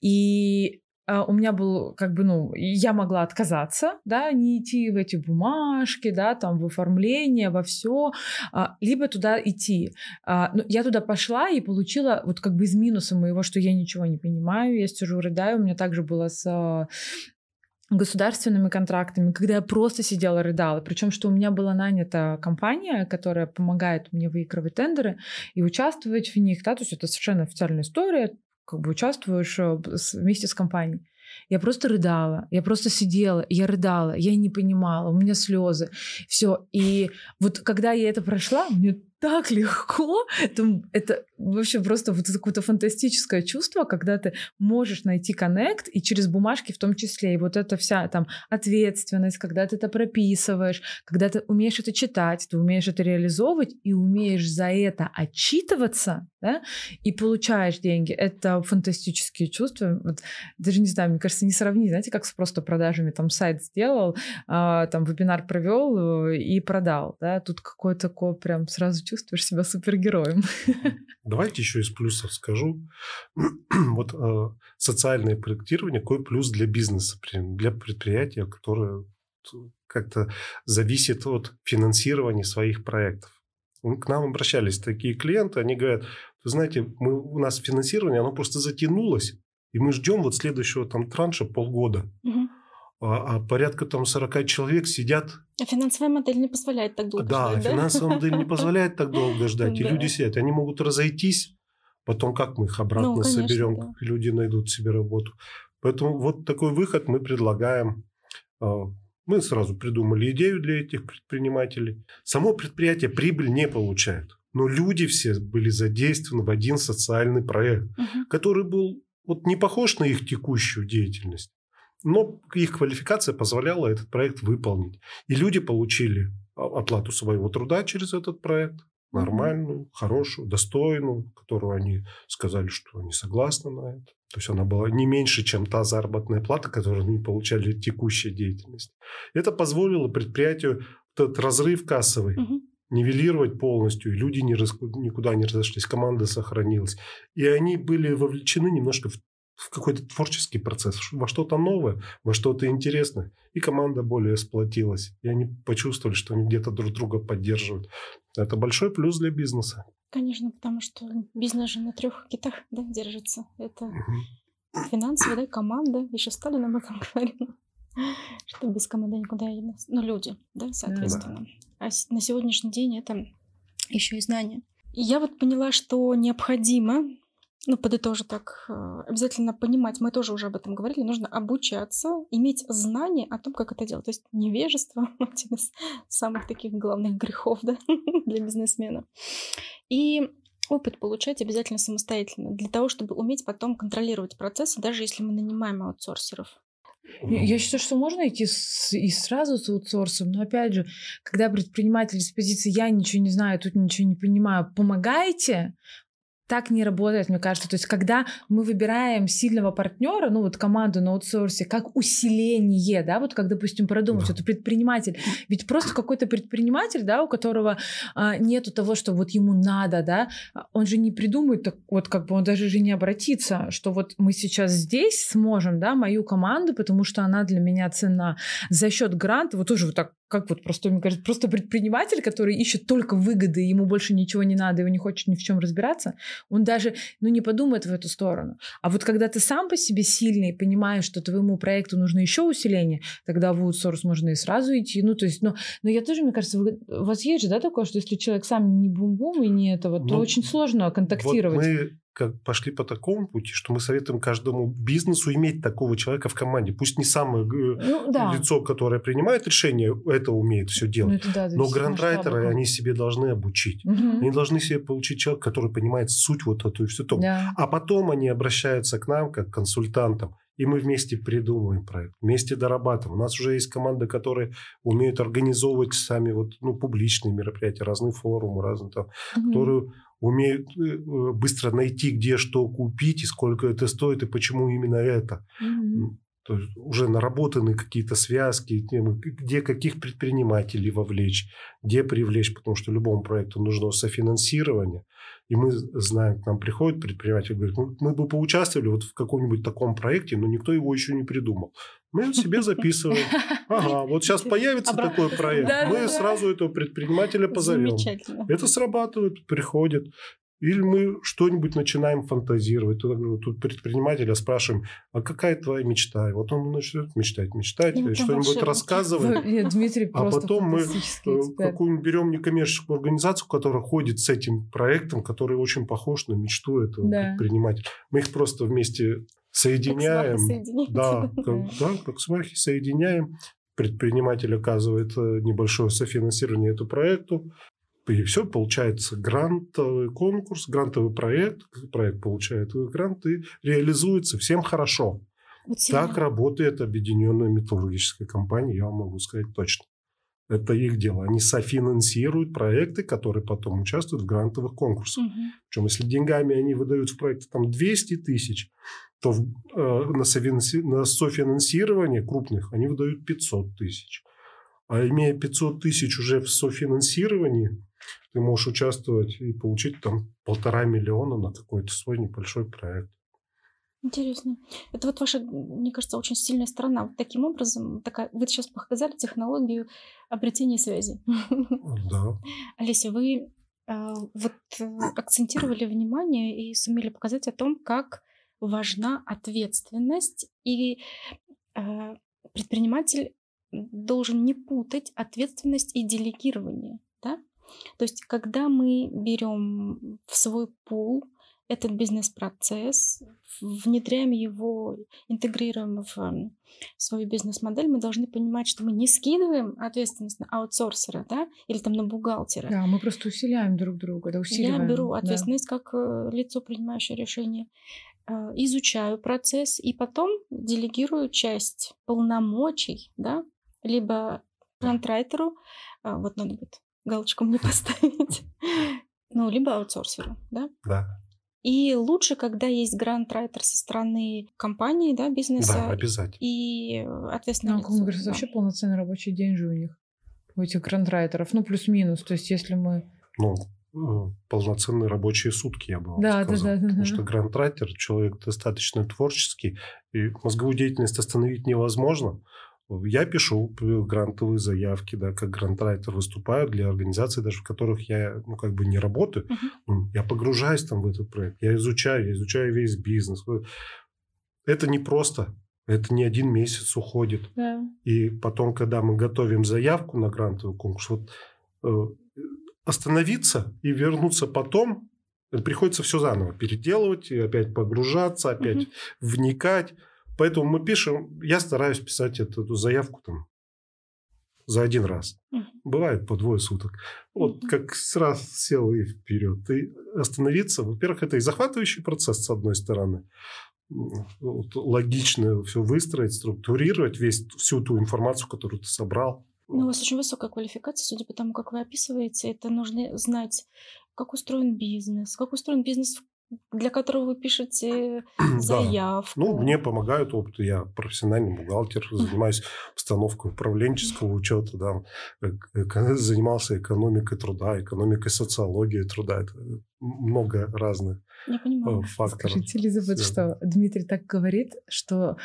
И а, у меня был, как бы, ну, я могла отказаться, да, не идти в эти бумажки, да, там, в оформление, во все, а, либо туда идти. А, но я туда пошла и получила вот как бы из минуса моего, что я ничего не понимаю, я сижу, рыдаю, у меня также было с государственными контрактами, когда я просто сидела рыдала. Причем, что у меня была нанята компания, которая помогает мне выигрывать тендеры и участвовать в них. Да? То есть это совершенно официальная история как бы участвуешь э, вместе с компанией. Я просто рыдала, я просто сидела, я рыдала, я не понимала, у меня слезы, все. И вот когда я это прошла, мне так легко. Это, это вообще просто вот какое-то фантастическое чувство, когда ты можешь найти коннект, и через бумажки в том числе. И вот эта вся там ответственность, когда ты это прописываешь, когда ты умеешь это читать, ты умеешь это реализовывать и умеешь за это отчитываться, да, и получаешь деньги. Это фантастические чувства. Вот, даже не знаю, мне кажется, не сравнить, знаете, как с просто продажами. Там сайт сделал, а, там вебинар провел э, и продал, да. Тут какое-то такое прям сразу чувство чувствуешь себя супергероем. Давайте еще из плюсов скажу. вот э, социальное проектирование, какой плюс для бизнеса, для предприятия, которое как-то зависит от финансирования своих проектов. К нам обращались такие клиенты, они говорят, вы знаете, мы, у нас финансирование, оно просто затянулось, и мы ждем вот следующего там транша полгода. Угу а, а порядка там 40 человек сидят. А финансовая модель не позволяет так долго да, ждать, да? финансовая модель не позволяет так долго ждать. И люди сидят, они могут разойтись, потом как мы их обратно ну, соберем, как люди найдут себе работу. Поэтому вот такой выход мы предлагаем. А, мы сразу придумали идею для этих предпринимателей. Само предприятие прибыль не получает, но люди все были задействованы в один социальный проект, угу. который был вот не похож на их текущую деятельность. Но их квалификация позволяла этот проект выполнить. И люди получили оплату своего труда через этот проект, нормальную, хорошую, достойную, которую они сказали, что они согласны на это. То есть она была не меньше, чем та заработная плата, которую они получали в текущей деятельности. Это позволило предприятию этот разрыв кассовый угу. нивелировать полностью, и люди не рас... никуда не разошлись, команда сохранилась. И они были вовлечены немножко в в какой-то творческий процесс, во что-то новое, во что-то интересное. И команда более сплотилась. И они почувствовали, что они где-то друг друга поддерживают. Это большой плюс для бизнеса. Конечно, потому что бизнес же на трех китах да, держится. Это угу. финансовая да, команда. Еще Сталин об этом говорил. Что без команды никуда не Ну, люди, да, соответственно. Да. А на сегодняшний день это еще и знания. И я вот поняла, что необходимо ну, подытожу так, э, обязательно понимать, мы тоже уже об этом говорили, нужно обучаться, иметь знания о том, как это делать. То есть невежество — один из самых таких главных грехов да, для бизнесмена. И опыт получать обязательно самостоятельно, для того, чтобы уметь потом контролировать процессы, даже если мы нанимаем аутсорсеров. Я считаю, что можно идти с, и сразу с аутсорсом, но опять же, когда предприниматель с позиции «я ничего не знаю, тут ничего не понимаю», помогайте, так не работает, мне кажется. То есть, когда мы выбираем сильного партнера, ну вот команду на аутсорсе, как усиление, да, вот как, допустим, продумать, да. это предприниматель. Ведь просто какой-то предприниматель, да, у которого а, нету того, что вот ему надо, да, он же не придумает, так, вот как бы он даже же не обратится, что вот мы сейчас здесь сможем, да, мою команду, потому что она для меня цена за счет гранта, вот тоже вот так как вот простой, мне кажется, просто предприниматель, который ищет только выгоды, ему больше ничего не надо, его не хочет ни в чем разбираться, он даже, ну, не подумает в эту сторону. А вот когда ты сам по себе сильный, понимаешь, что твоему проекту нужно еще усиление, тогда в аутсорс можно и сразу идти. Ну, то есть, но, но я тоже, мне кажется, вы, у вас есть же, да, такое, что если человек сам не бум-бум и не этого, то ну, очень сложно контактировать. Вот мы как пошли по такому пути, что мы советуем каждому бизнесу иметь такого человека в команде. Пусть не самое ну, да. лицо, которое принимает решение, это умеет все делать. Ну, да, Но грантрайтеры, они себе должны обучить. Угу. Они должны себе получить человека, который понимает суть вот эту и все то. Да. А потом они обращаются к нам как к консультантам и мы вместе придумываем проект, вместе дорабатываем. У нас уже есть команды, которые умеют организовывать сами вот, ну, публичные мероприятия, разные форумы, разные там, mm которые умеют э, быстро найти, где что купить и сколько это стоит и почему именно это. mm То есть уже наработаны какие-то связки, где каких предпринимателей вовлечь, где привлечь, потому что любому проекту нужно софинансирование. И мы знаем, к нам приходит предприниматель, говорит, ну, мы бы поучаствовали вот в каком-нибудь таком проекте, но никто его еще не придумал. Мы себе записываем. Ага, вот сейчас появится такой проект, мы сразу этого предпринимателя позовем. Это срабатывает, приходит. Или мы что-нибудь начинаем фантазировать. Тут, тут предпринимателя спрашиваем, а какая твоя мечта? И вот он начинает мечтать, мечтать, ну, что-нибудь рассказывать. Нет, Дмитрий а потом мы э, какую-нибудь берем некоммерческую организацию, которая ходит с этим проектом, который очень похож на мечту этого да. предпринимателя. Мы их просто вместе соединяем. Как да, как, да, как свахи соединяем. Предприниматель оказывает э, небольшое софинансирование этому проекту. И все, получается грантовый конкурс, грантовый проект, проект получает грант и реализуется, всем хорошо. Вот так работает объединенная металлургическая компания, я вам могу сказать точно. Это их дело. Они софинансируют проекты, которые потом участвуют в грантовых конкурсах. Угу. Причем, если деньгами они выдают в проекты там 200 тысяч, то в, э, на, софинанси... на софинансирование крупных они выдают 500 тысяч. А имея 500 тысяч уже в софинансировании, ты можешь участвовать и получить там полтора миллиона на какой-то свой небольшой проект. Интересно. Это вот ваша, мне кажется, очень сильная сторона. Вот таким образом, такая, вы сейчас показали технологию обретения связи. Да. Олеся, вы э, вот акцентировали внимание и сумели показать о том, как важна ответственность и э, предприниматель должен не путать ответственность и делегирование. Да? То есть, когда мы берем в свой пул этот бизнес-процесс, внедряем его, интегрируем в свою бизнес-модель, мы должны понимать, что мы не скидываем ответственность на аутсорсера, да, или там на бухгалтера. Да, мы просто усиляем друг друга, да, усиливаем. Я беру ответственность да. как э, лицо, принимающее решение, э, изучаю процесс и потом делегирую часть полномочий, да, либо грантрайтеру, а, вот надо будет галочку мне поставить, ну, либо аутсорсеру, да? Да. И лучше, когда есть грантрайтер со стороны компании, да, бизнеса. Да, обязательно. И ответственно. Ну, мне кажется, вообще полноценный рабочий день же у них, у этих грантрайтеров. Ну, плюс-минус. То есть, если мы... Ну, э, полноценные рабочие сутки, я бы вам да, сказал. Да, да, Потому да. что грантрайтер человек достаточно творческий, и мозговую деятельность остановить невозможно. Я пишу грантовые заявки, да, как грантрайтер выступаю для организаций, даже в которых я, ну, как бы не работаю. Uh-huh. Я погружаюсь там в этот проект, я изучаю, я изучаю весь бизнес. Это не просто, это не один месяц уходит. Yeah. И потом, когда мы готовим заявку на грантовый конкурс, вот э, остановиться и вернуться потом, приходится все заново переделывать, и опять погружаться, опять uh-huh. вникать. Поэтому мы пишем, я стараюсь писать эту, эту заявку там за один раз. Uh-huh. Бывает по двое суток. Вот uh-huh. как сразу сел и вперед. И остановиться, во-первых, это и захватывающий процесс, с одной стороны. Вот, логично все выстроить, структурировать весь, всю ту информацию, которую ты собрал. Ну, у вас очень высокая квалификация, судя по тому, как вы описываете. Это нужно знать, как устроен бизнес, как устроен бизнес в для которого вы пишете заявку. Да. Ну, мне помогают опыт. Я профессиональный бухгалтер, занимаюсь постановкой управленческого учета, да. занимался экономикой труда, экономикой социологии труда. Это много разных Я понимаю. Э, факторов. Скажите, Елизавет, что Дмитрий так говорит, что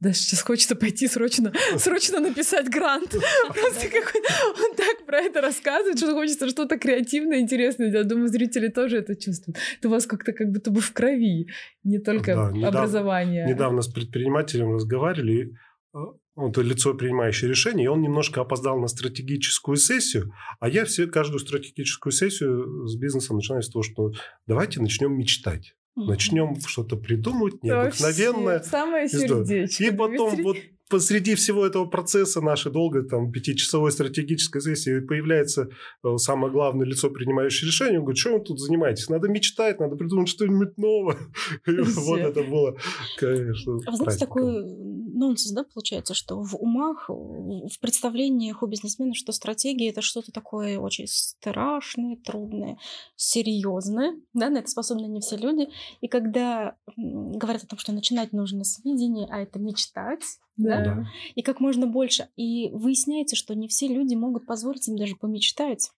даже сейчас хочется пойти срочно, срочно написать грант. Просто какой он так про это рассказывает, что хочется что-то креативное, интересное. Я думаю, зрители тоже это чувствуют. Это у вас как-то как будто бы в крови, не только да, недавно, образование. Недавно с предпринимателем разговаривали, э, он то лицо, принимающее решение, и он немножко опоздал на стратегическую сессию, а я все, каждую стратегическую сессию с бизнесом начинаю с того, что давайте начнем мечтать. Начнем что-то придумывать необыкновенное. Самое сердечко. И потом вот посреди всего этого процесса нашей долгой там пятичасовой стратегической сессии появляется э, самое главное лицо, принимающее решение. Он говорит, что вы тут занимаетесь? Надо мечтать, надо придумать что-нибудь новое. Вот это было, конечно, А вы знаете, такой нонсенс, да, получается, что в умах, в представлениях у бизнесмена, что стратегия – это что-то такое очень страшное, трудное, серьезное, да, на это способны не все люди. И когда говорят о том, что начинать нужно с видения, а это мечтать, да? да. И как можно больше. И выясняется, что не все люди могут позволить им даже помечтать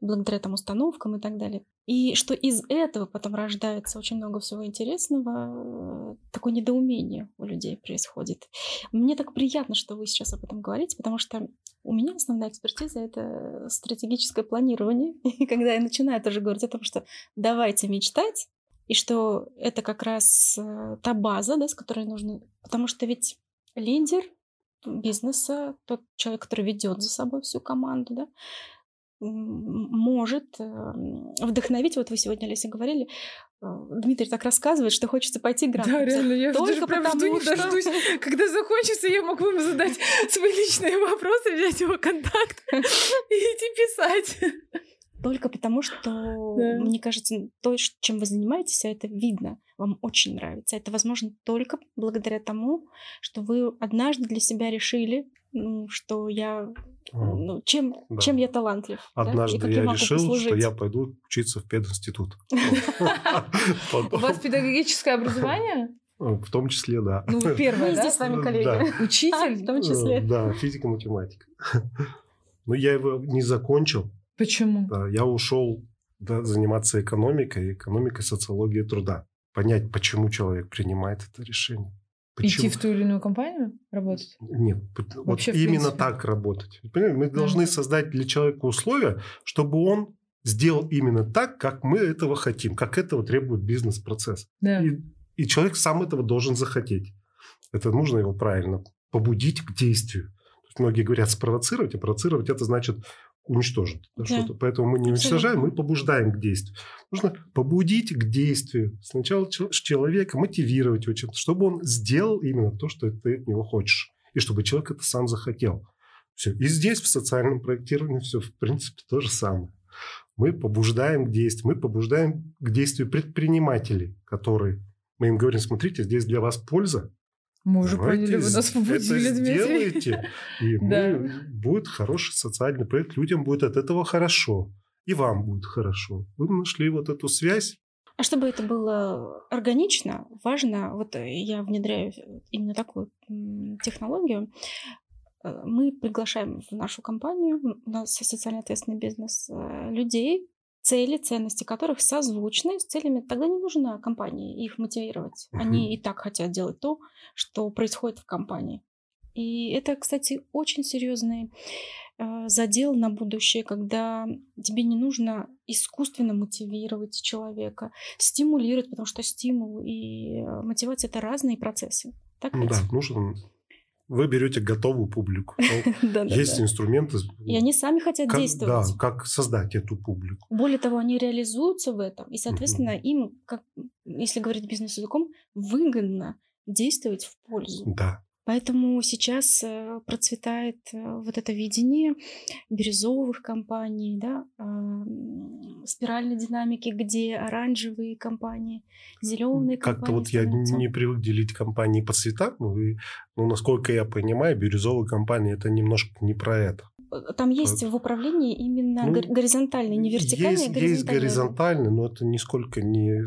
благодаря там установкам и так далее. И что из этого потом рождается очень много всего интересного, такое недоумение у людей происходит. Мне так приятно, что вы сейчас об этом говорите, потому что у меня основная экспертиза — это стратегическое планирование. И когда я начинаю тоже говорить о том, что давайте мечтать, и что это как раз э, та база, да, с которой нужно... Потому что ведь лидер бизнеса, тот человек, который ведет за собой всю команду, да, может эм, вдохновить. Вот вы сегодня, Олеся, говорили, э, Дмитрий так рассказывает, что хочется пойти грант. Да, реально, я Только даже прям жду, не что... дождусь. Когда закончится, я могу ему задать свои личные вопросы, взять его контакт и идти писать. Только потому, что, да. мне кажется, то, чем вы занимаетесь, это видно, вам очень нравится. Это возможно только благодаря тому, что вы однажды для себя решили, ну, что я ну, чем, да. чем я талантлив. Однажды да? я, я решил, что я пойду учиться в пединститут. У вас педагогическое образование? В том числе, да. Ну, первое, да? здесь с вами коллеги. Учитель? В том числе. Да, физика-математика. Но я его не закончил. Почему? Да, я ушел да, заниматься экономикой, экономикой социологии труда. Понять, почему человек принимает это решение. Почему? Идти в ту или иную компанию работать? Нет, Вообще, вот именно так работать. Понимаете, мы должны создать для человека условия, чтобы он сделал именно так, как мы этого хотим, как этого требует бизнес-процесс. Да. И, и человек сам этого должен захотеть. Это нужно его правильно побудить к действию. Многие говорят спровоцировать, а провоцировать это значит уничтожить да. что-то. Поэтому мы не уничтожаем, мы побуждаем к действию. Нужно побудить к действию. Сначала человека мотивировать его чем-то, чтобы он сделал именно то, что ты от него хочешь. И чтобы человек это сам захотел. Все. И здесь в социальном проектировании все, в принципе, то же самое. Мы побуждаем к действию. Мы побуждаем к действию предпринимателей, которые... Мы им говорим, смотрите, здесь для вас польза, мы уже Давайте поняли, вы нас побудили, это Дмитрий. сделайте, и мы, будет хороший социальный проект, людям будет от этого хорошо, и вам будет хорошо. Вы нашли вот эту связь. А чтобы это было органично, важно, вот я внедряю именно такую технологию, э, мы приглашаем в нашу компанию, у нас социально ответственный бизнес, э, людей, цели, ценности которых созвучны с целями, тогда не нужно компании их мотивировать. Uh-huh. Они и так хотят делать то, что происходит в компании. И это, кстати, очень серьезный э, задел на будущее, когда тебе не нужно искусственно мотивировать человека, стимулировать, потому что стимул и э, мотивация это разные процессы. Так да, нужно вы берете готовую публику. Есть инструменты. И они сами хотят действовать. Да, как создать эту публику. Более того, они реализуются в этом. И, соответственно, им, если говорить бизнес-языком, выгодно действовать в пользу. Да. Поэтому сейчас э, процветает э, вот это видение бирюзовых компаний, да, спиральной динамики, где оранжевые компании, зеленые компании. Как-то вот я не привык делить компании по цветам, ну, и, ну, насколько я понимаю, бирюзовые компании это немножко не про это. Э, там есть в управлении именно ну, горизонтальный, не вертикальный, есть, а горизонтальный. Есть горизонтальный, но это нисколько не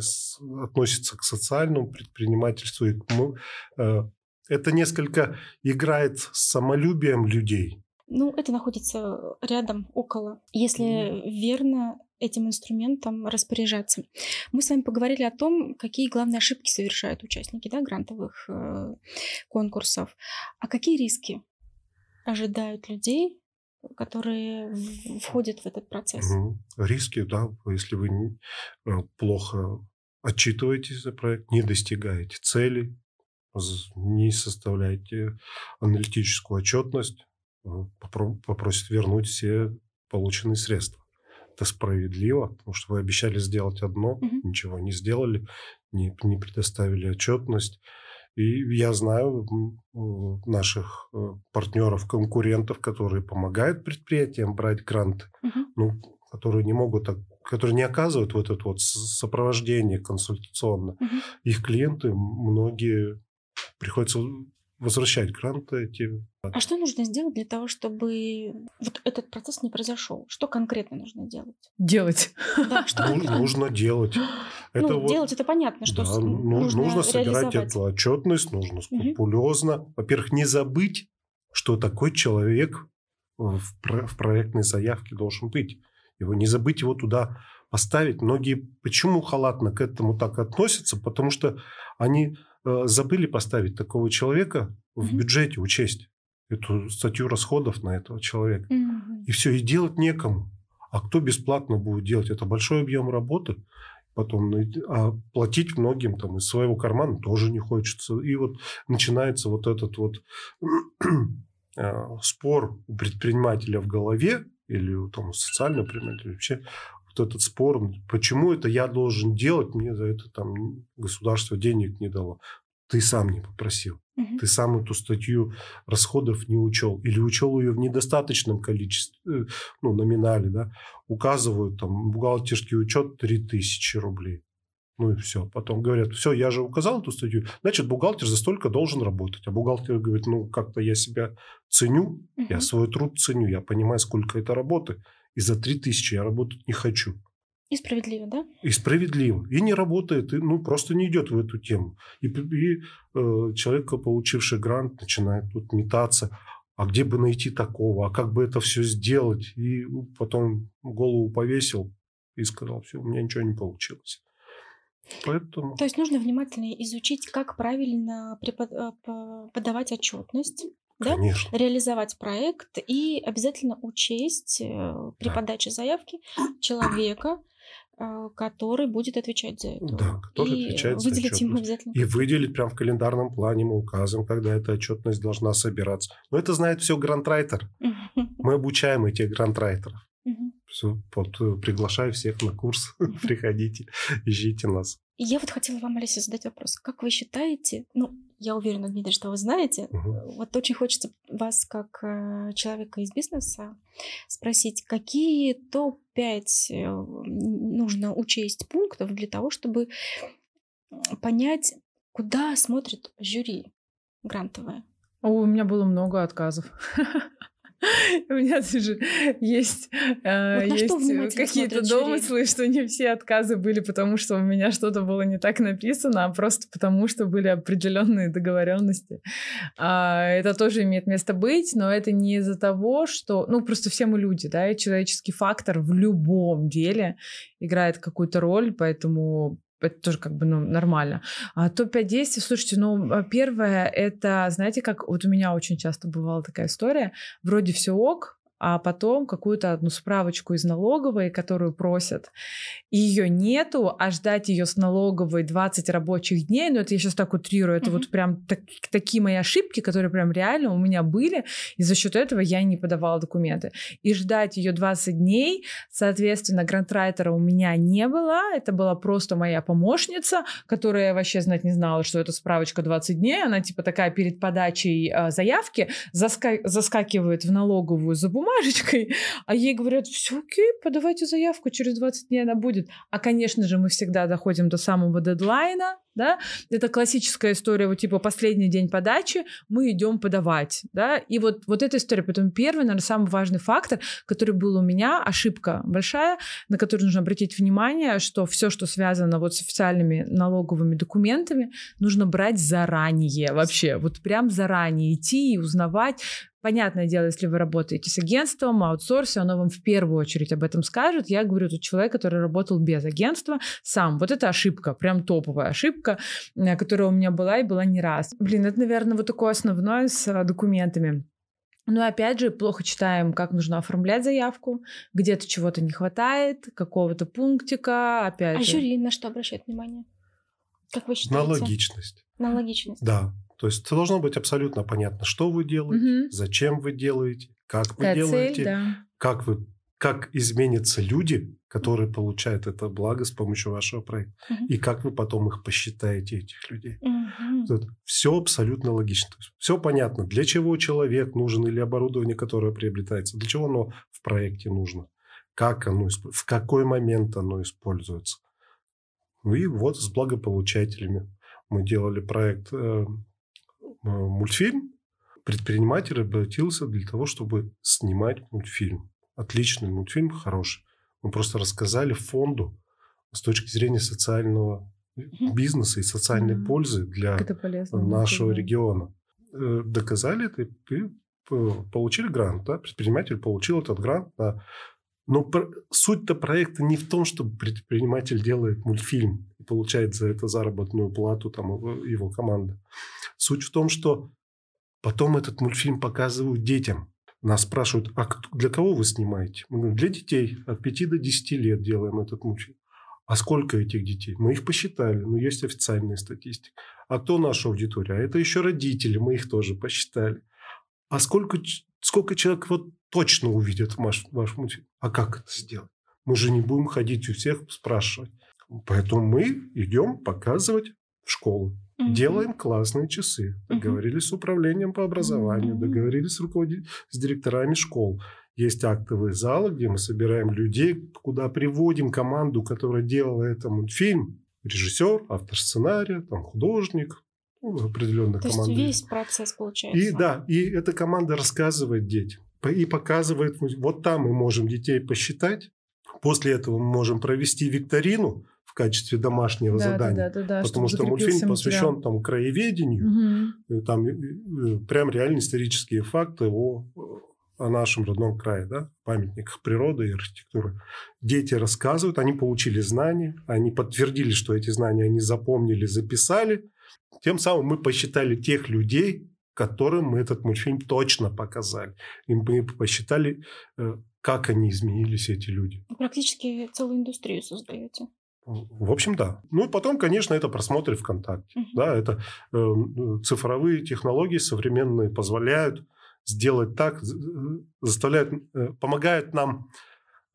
относится к социальному предпринимательству и к это несколько играет с самолюбием людей. Ну, это находится рядом, около, если mm. верно этим инструментом распоряжаться. Мы с вами поговорили о том, какие главные ошибки совершают участники да, грантовых э, конкурсов, а какие риски ожидают людей, которые входят в этот процесс. Угу. Риски, да, если вы э, плохо отчитываетесь за проект, не достигаете цели, не составляете аналитическую отчетность, э, попросит вернуть все полученные средства. Это справедливо, потому что вы обещали сделать одно, угу. ничего не сделали, не, не предоставили отчетность. И я знаю наших э, партнеров, конкурентов, которые помогают предприятиям брать гранты, угу. ну, которые не могут, которые не оказывают вот это вот сопровождение консультационно. Угу. Их клиенты, многие приходится возвращать гранты эти. А что нужно сделать для того, чтобы вот этот процесс не произошел? Что конкретно нужно делать? Делать. Да, что нужно, нужно делать. Это ну, вот, делать это понятно, что да, нужно, нужно собирать эту отчетность, нужно скрупулезно. Угу. Во-первых, не забыть, что такой человек в, в проектной заявке должен быть. Его не забыть его туда поставить. Многие почему халатно к этому так относятся? Потому что они забыли поставить такого человека в бюджете, учесть эту статью расходов на этого человека. И все, и делать некому. А кто бесплатно будет делать? Это большой объем работы. Потом ну, а платить многим там из своего кармана тоже не хочется. И вот начинается вот этот вот э, спор у предпринимателя в голове или там социального предпринимателя вообще вот этот спор, почему это я должен делать, мне за это там государство денег не дало. Ты сам не попросил. Угу. Ты сам эту статью расходов не учел. Или учел ее в недостаточном количестве, э, ну, номинале, да. Указывают там бухгалтерский учет 3000 рублей. Ну и все. Потом говорят, все, я же указал эту статью, значит, бухгалтер за столько должен работать. А бухгалтер говорит, ну, как-то я себя ценю, угу. я свой труд ценю, я понимаю, сколько это работы и за 3000 я работать не хочу. И справедливо, да? И справедливо. И не работает, и ну, просто не идет в эту тему. И, и э, человек, получивший грант, начинает тут метаться. А где бы найти такого? А как бы это все сделать? И потом голову повесил и сказал, все, у меня ничего не получилось. Поэтому... То есть нужно внимательно изучить, как правильно препод... Э, подавать отчетность, да? реализовать проект и обязательно учесть э, при да. подаче заявки человека, э, который будет отвечать за это. Да, который и отвечает за выделить ему обязательно. И выделить прямо в календарном плане мы указываем, когда эта отчетность должна собираться. Но это знает все грантрайтер. Мы обучаем этих грантрайтеров. Все, вот, э, приглашаю всех на курс. Приходите, ищите нас. Я вот хотела вам, Алиса, задать вопрос. Как вы считаете, ну, я уверена, Дмитрий, что вы знаете, угу. вот очень хочется вас, как э, человека из бизнеса, спросить, какие топ-5 э, нужно учесть пунктов для того, чтобы понять, куда смотрит жюри грантовое? О, у меня было много отказов. У меня даже есть, э, есть какие-то домыслы, что не все отказы были, потому что у меня что-то было не так написано, а просто потому, что были определенные договоренности. А, это тоже имеет место быть, но это не из-за того, что, ну, просто все мы люди, да, и человеческий фактор в любом деле играет какую-то роль, поэтому это тоже как бы ну, нормально. А топ-5 действий, слушайте, ну, а, первое, это, знаете, как вот у меня очень часто бывала такая история, вроде все ок, а потом какую-то одну справочку из налоговой, которую просят, и ее нету, а ждать ее с налоговой 20 рабочих дней, ну это я сейчас так утрирую, это mm-hmm. вот прям так, такие мои ошибки, которые прям реально у меня были, и за счет этого я не подавала документы. И ждать ее 20 дней, соответственно, грантрайтера у меня не было, это была просто моя помощница, которая вообще знать не знала, что это справочка 20 дней, она типа такая перед подачей э, заявки заска- заскакивает в налоговую за бумагу, бумажечкой, а ей говорят, все окей, подавайте заявку, через 20 дней она будет. А, конечно же, мы всегда доходим до самого дедлайна, да, это классическая история, вот типа последний день подачи, мы идем подавать, да, и вот, вот эта история, потом первый, наверное, самый важный фактор, который был у меня, ошибка большая, на которую нужно обратить внимание, что все, что связано вот с официальными налоговыми документами, нужно брать заранее вообще, вот прям заранее идти и узнавать, Понятное дело, если вы работаете с агентством, аутсорсе, оно вам в первую очередь об этом скажет. Я говорю, тут человек, который работал без агентства, сам. Вот это ошибка, прям топовая ошибка, э, которая у меня была и была не раз. Блин, это, наверное, вот такое основное с э, документами. Но опять же, плохо читаем, как нужно оформлять заявку, где-то чего-то не хватает, какого-то пунктика, опять а же. А жюри на что обращает внимание? Как вы считаете? На логичность. На логичность. Да. То есть должно быть абсолютно понятно, что вы делаете, угу. зачем вы делаете, как вы да, делаете, цель, да. как вы как изменятся люди, которые получают это благо с помощью вашего проекта, Мгм. и как вы потом их посчитаете, этих людей. Тут все абсолютно логично. Все понятно, для чего человек нужен или оборудование, которое приобретается, для чего оно в проекте нужно, как оно, в какой момент оно используется. Ну и вот с благополучателями мы делали проект э, э, мультфильм. Предприниматель обратился для того, чтобы снимать мультфильм. Отличный мультфильм, хороший. Мы просто рассказали фонду с точки зрения социального Мгм. бизнеса и социальной пользы для полезно. нашего да. региона. Э, Доказали это и получили грант. Да? Предприниматель получил этот грант. да. Но суть-то проекта не в том, что предприниматель делает мультфильм и получает за это заработную плату там, его команда. Суть в том, что потом этот мультфильм показывают детям. Нас спрашивают, а для кого вы снимаете? Мы говорим, для детей. От 5 до 10 лет делаем этот мультфильм. А сколько этих детей? Мы их посчитали. Ну, есть официальная статистика. А кто наша аудитория? А это еще родители. Мы их тоже посчитали. А сколько, сколько человек вот точно увидят ваш, ваш мультфильм? А как это сделать? Мы же не будем ходить у всех спрашивать. Поэтому мы идем показывать в школу. Мгм. Делаем классные часы. Договорились с управлением по образованию, Мгм. договорились с, руководителями, с директорами школ. Есть актовые залы, где мы собираем людей, куда приводим команду, которая делала это мультфильм. Режиссер, автор сценария, там, художник, ну, определенная То есть команда. весь процесс получается. И да, и эта команда рассказывает детям. И показывает, вот там мы можем детей посчитать. После этого мы можем провести викторину качестве домашнего Да, да, задания. да, да, да, потому что мультфильм посвящен там краеведению. И Там прям реально исторические факты о, о нашем родном крае, да, памятниках природы и архитектуры. Дети рассказывают, они получили знания, они подтвердили, что эти знания они запомнили, записали. Тем самым мы посчитали тех людей, которым мы этот мультфильм точно показали. И мы посчитали, э, как они изменились, эти люди. Вы Практически целую индустрию создаете. В общем, да. Ну и потом, конечно, это просмотры ВКонтакте. Мгм. Да, это э, цифровые технологии современные позволяют сделать так, э, заставляют, э, помогают нам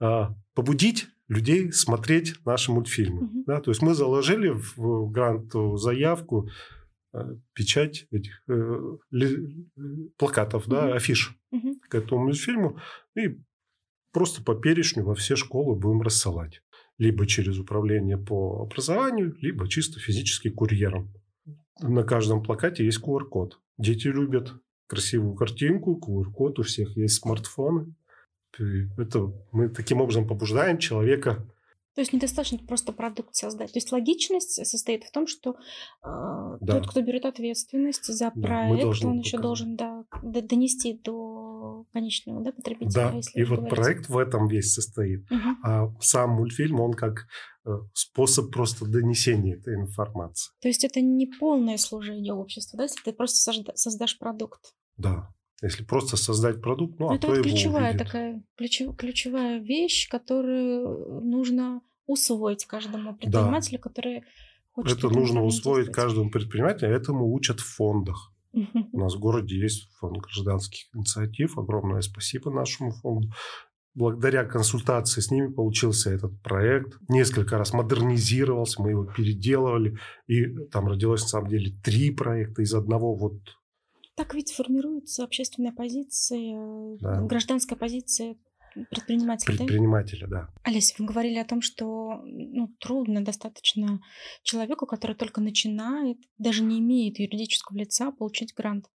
э, побудить людей смотреть наши мультфильмы. Мгм. Да, то есть мы заложили в в грантовую заявку э, печать этих э, ли- плакатов, да, Мгм. афиш Мгм. к этому мультфильму и просто по перечню во все школы будем рассылать. Либо через управление по образованию, либо чисто физически курьером. На каждом плакате есть QR-код. Дети любят красивую картинку, QR-код, у всех есть смартфоны. Это мы таким образом побуждаем человека То есть недостаточно просто продукт создать. То есть логичность состоит в том, что э, Да. тот, кто берет ответственность за Да, проект, должны он еще показать. должен да, донести до конечного да, потребителя. Да, если и вот говорить. проект в этом весь состоит. Мгм. А сам мультфильм, он как э, способ просто донесения этой информации. То есть это не полное служение обществу, да, если ты просто создашь продукт. Да. Если просто создать продукт, ну, а это кто вот его ключевая увидит? такая ключев- ключевая вещь, которую нужно усвоить каждому предпринимателю, который хочет. Это нужно усвоить каждому предпринимателю, этому учат в фондах. У нас в городе есть фонд гражданских инициатив. Огромное спасибо нашему фонду. Благодаря консультации с ними получился этот проект. Несколько раз модернизировался, мы его переделывали. И там родилось, на самом деле, три проекта из одного. Вот Так ведь формируется общественная позиция, Да. гражданская позиция предпринимателя. да? предпринимателя, да. Олеся, вы говорили о том, что ну, трудно достаточно человеку, который только начинает, даже не имеет юридического лица, получить грант.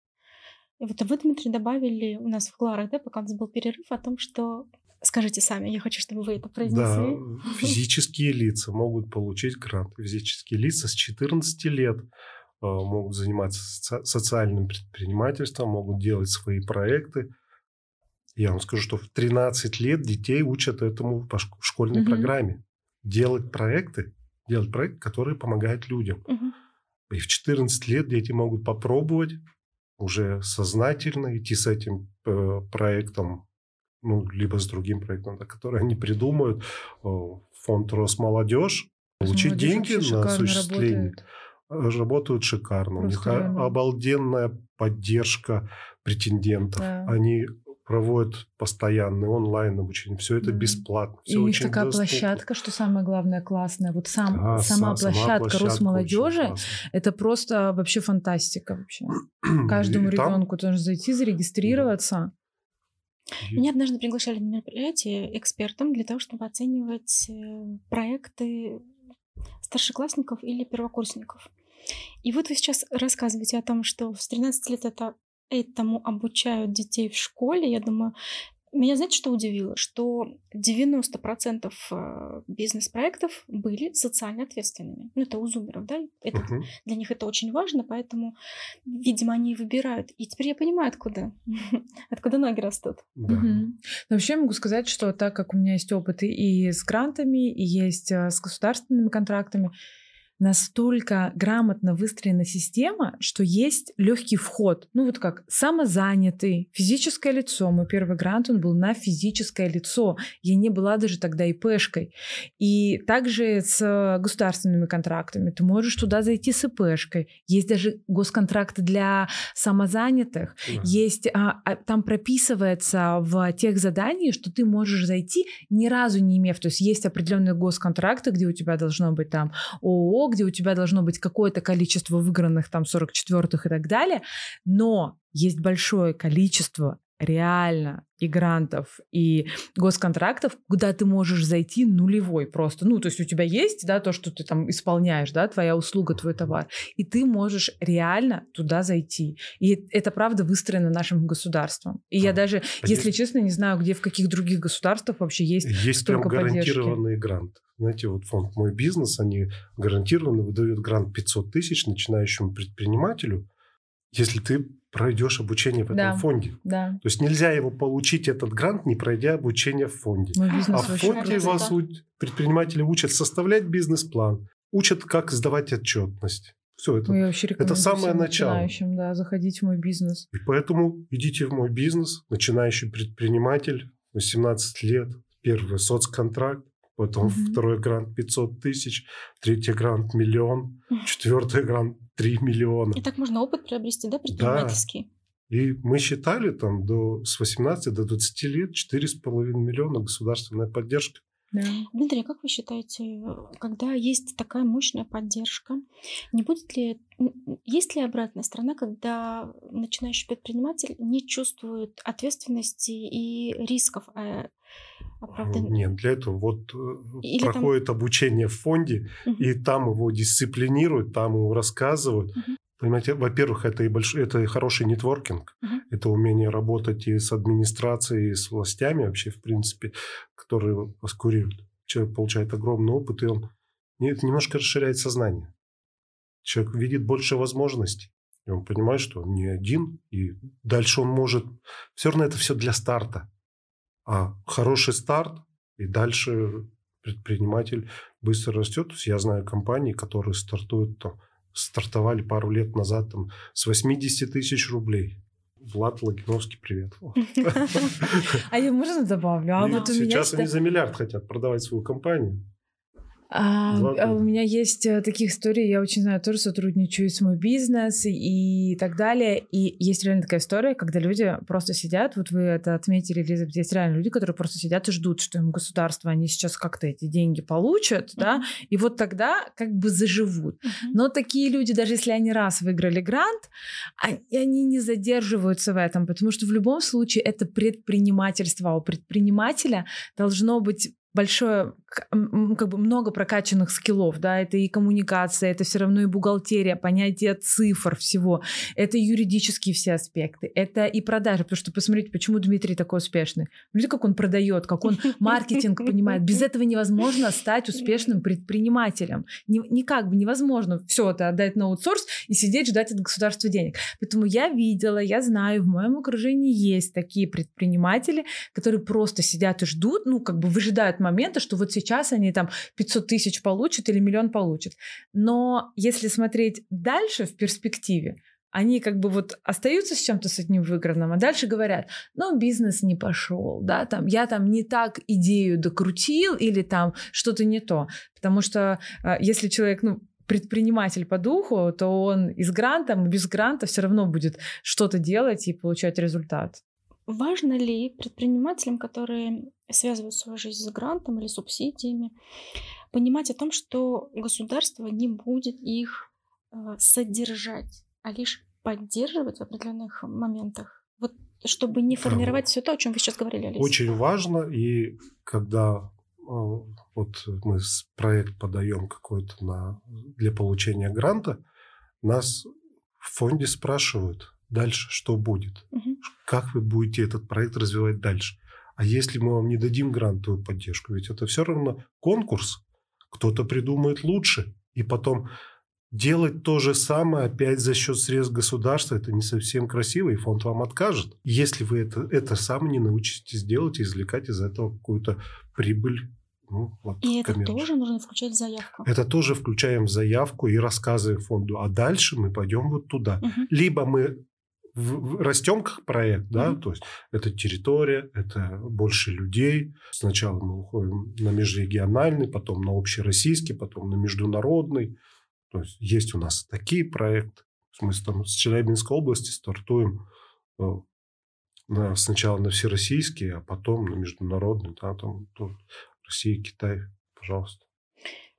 И вот вы, Дмитрий, добавили у нас в Кларах, да, пока у нас был перерыв, о том, что... Скажите сами, я хочу, чтобы вы это Да, произнесли. физические лица могут получить грант. Физические лица с 14 лет э, могут заниматься соци- социальным предпринимательством, могут делать свои проекты. Я вам скажу, что в 13 лет детей учат этому по школьной Мгм. программе. Делать проекты, делать проекты, которые помогают людям. Мгм. И в 14 лет дети могут попробовать уже сознательно идти с этим э, проектом, ну, либо с другим проектом, да, который они придумают. Э, Фонд Росмолодежь. Получить Молодежь деньги на осуществление. работает. Работают шикарно. У них Просто реально. обалденная поддержка претендентов. Да. Они проводят постоянное онлайн обучение. Все это Да. бесплатно. И Все у них такая доступно. площадка, что самое главное, классная. Вот сам, Да, сама са- площадка Росмолодежи очень это просто вообще фантастика вообще. Каждому И там- ребенку должен зайти, зарегистрироваться. и- Меня однажды приглашали на мероприятие экспертом для того, чтобы оценивать э, проекты старшеклассников или первокурсников. И вот вы сейчас рассказываете о том, что с 13 лет это этому обучают детей в школе. Я думаю, меня, знаете, что удивило? Что 90% э, бизнес-проектов были социально ответственными. Ну, это у зумеров, да? Это, Мгм. Для них это очень важно, поэтому, видимо, они выбирают. И теперь я понимаю, откуда, откуда ноги растут. Да. Мгм. Но вообще я могу сказать, что так как у меня есть опыт и- и с грантами, и есть э, с государственными контрактами, настолько грамотно выстроена система, что есть легкий вход. Ну вот как самозанятый, физическое лицо. Мой первый грант, он был на физическое лицо. Я не была даже тогда ИПшкой. И также с государственными контрактами. Ты можешь туда зайти с ИПшкой. Есть даже госконтракты для самозанятых. Да. Есть, а, а, там прописывается в тех заданиях, что ты можешь зайти ни разу не имев, то есть есть определенные госконтракты, где у тебя должно быть там ООО, где у тебя должно быть какое-то количество выигранных там 44-х и так далее, но есть большое количество реально и грантов, и госконтрактов, куда ты можешь зайти нулевой просто. Ну, то есть у тебя есть, да, то, что ты там исполняешь, да, твоя услуга, твой товар, и ты можешь реально туда зайти. И это правда выстроено нашим государством. И я А, даже, а если есть- честно, не знаю, где в каких других государствах вообще есть Есть прям столько поддержки. гарантированный грант. Знаете, вот фонд «Мой бизнес», они гарантированно выдают грант 500 тысяч начинающему предпринимателю, если ты пройдешь обучение в этом Да. фонде. Да, То есть нельзя его получить, этот грант, не пройдя обучение в фонде. А в фонде вас у- предприниматели учат составлять бизнес-план, учат, как сдавать отчетность. Все это. Я вообще рекомендую самое начало. да, заходить в мой бизнес. И поэтому идите в мой бизнес, начинающий предприниматель, 18 лет, первый соцконтракт, потом Мгм. второй грант 500 тысяч, третий грант миллион, четвертый грант 3 миллиона. И так можно опыт приобрести, да, предпринимательский? И мы считали там до, с 18 до 20 лет 4,5 миллиона государственная поддержка. Да. Дмитрий, а как вы считаете, э, когда есть такая мощная поддержка, не будет ли, есть ли обратная сторона, когда начинающий предприниматель не чувствует ответственности и рисков э, оправдан- Нет, для этого вот э, Или там- проходит обучение в фонде, Мгм. и там его дисциплинируют, там его рассказывают. Мгм. Понимаете, во-первых, это и большой, это и хороший нетворкинг, Мгм. это умение работать и с администрацией, и с властями вообще, в принципе, которые вас курируют. Человек получает огромный опыт, и он это немножко расширяет сознание. Человек видит больше возможностей. И он понимает, что он не один, и дальше он может... Все равно это все для старта. А хороший старт, и дальше предприниматель быстро растет. То есть я знаю компании, которые стартуют там, стартовали пару лет назад там, с 80 тысяч рублей. Влад Логиновский, привет. А я можно добавлю? А И вот сейчас они за миллиард хотят продавать свою компанию. А, а у меня есть э, таких историй, я очень знаю, тоже сотрудничаю с мой бизнес и, так далее. И есть реально такая история, когда люди просто сидят, вот вы это отметили, Елизавета, есть реально люди, которые просто сидят и ждут, что им государство, они сейчас как-то эти деньги получат, да, и вот тогда как бы заживут. Но такие люди, даже если они раз выиграли грант, они, они не задерживаются в этом, потому что в любом случае это предпринимательство. А У предпринимателя должно быть большое, как бы много прокачанных скиллов, да, это и коммуникация, это все равно и бухгалтерия, понятие цифр всего, это юридические все аспекты, это и продажи, потому что посмотрите, почему Дмитрий такой успешный. Видите, как он продает, как он маркетинг понимает. Без этого невозможно стать успешным предпринимателем. Ни- никак бы невозможно все это отдать на аутсорс и сидеть ждать от государства денег. Поэтому я видела, я знаю, в моем окружении есть такие предприниматели, которые просто сидят и ждут, ну, как бы выжидают момента, что вот сейчас они там 500 тысяч получат или миллион получат. Но если смотреть дальше в перспективе, они как бы вот остаются с чем-то с одним выигранным, а дальше говорят, ну, бизнес не пошел, да, там, я там не так идею докрутил или там что-то не то. Потому что э, если человек, ну, предприниматель по духу, то он и с грантом, и без гранта все равно будет что-то делать и получать результат. Важно ли предпринимателям, которые связывают свою жизнь с грантом или субсидиями, понимать о том, что государство не будет их э, содержать, а лишь поддерживать в определенных моментах, вот чтобы не формировать все то, о чем вы сейчас говорили, Олеся. Очень важно, и когда э, вот мы проект подаем какой-то на, для получения гранта, нас в фонде спрашивают дальше, что будет, Мгм. как вы будете этот проект развивать дальше. А если мы вам не дадим грантовую поддержку, ведь это все равно конкурс, кто-то придумает лучше, и потом делать то же самое опять за счет средств государства, это не совсем красиво, и фонд вам откажет. Если вы это, это сам не научитесь делать и извлекать из этого какую-то прибыль. Ну, вот, И это коммерческую. тоже нужно включать в заявку. Это тоже включаем в заявку и рассказываем фонду. А дальше мы пойдем вот туда. Мгм. Либо мы в- в- растем как проект, да, Мгм. то есть это территория, это больше людей. Сначала мы уходим на межрегиональный, потом на общероссийский, потом на международный. То есть есть у нас такие проекты. Мы там с Челябинской области стартуем э, на- сначала на всероссийский, а потом на международный. Да, там, тут Россия, Китай, пожалуйста.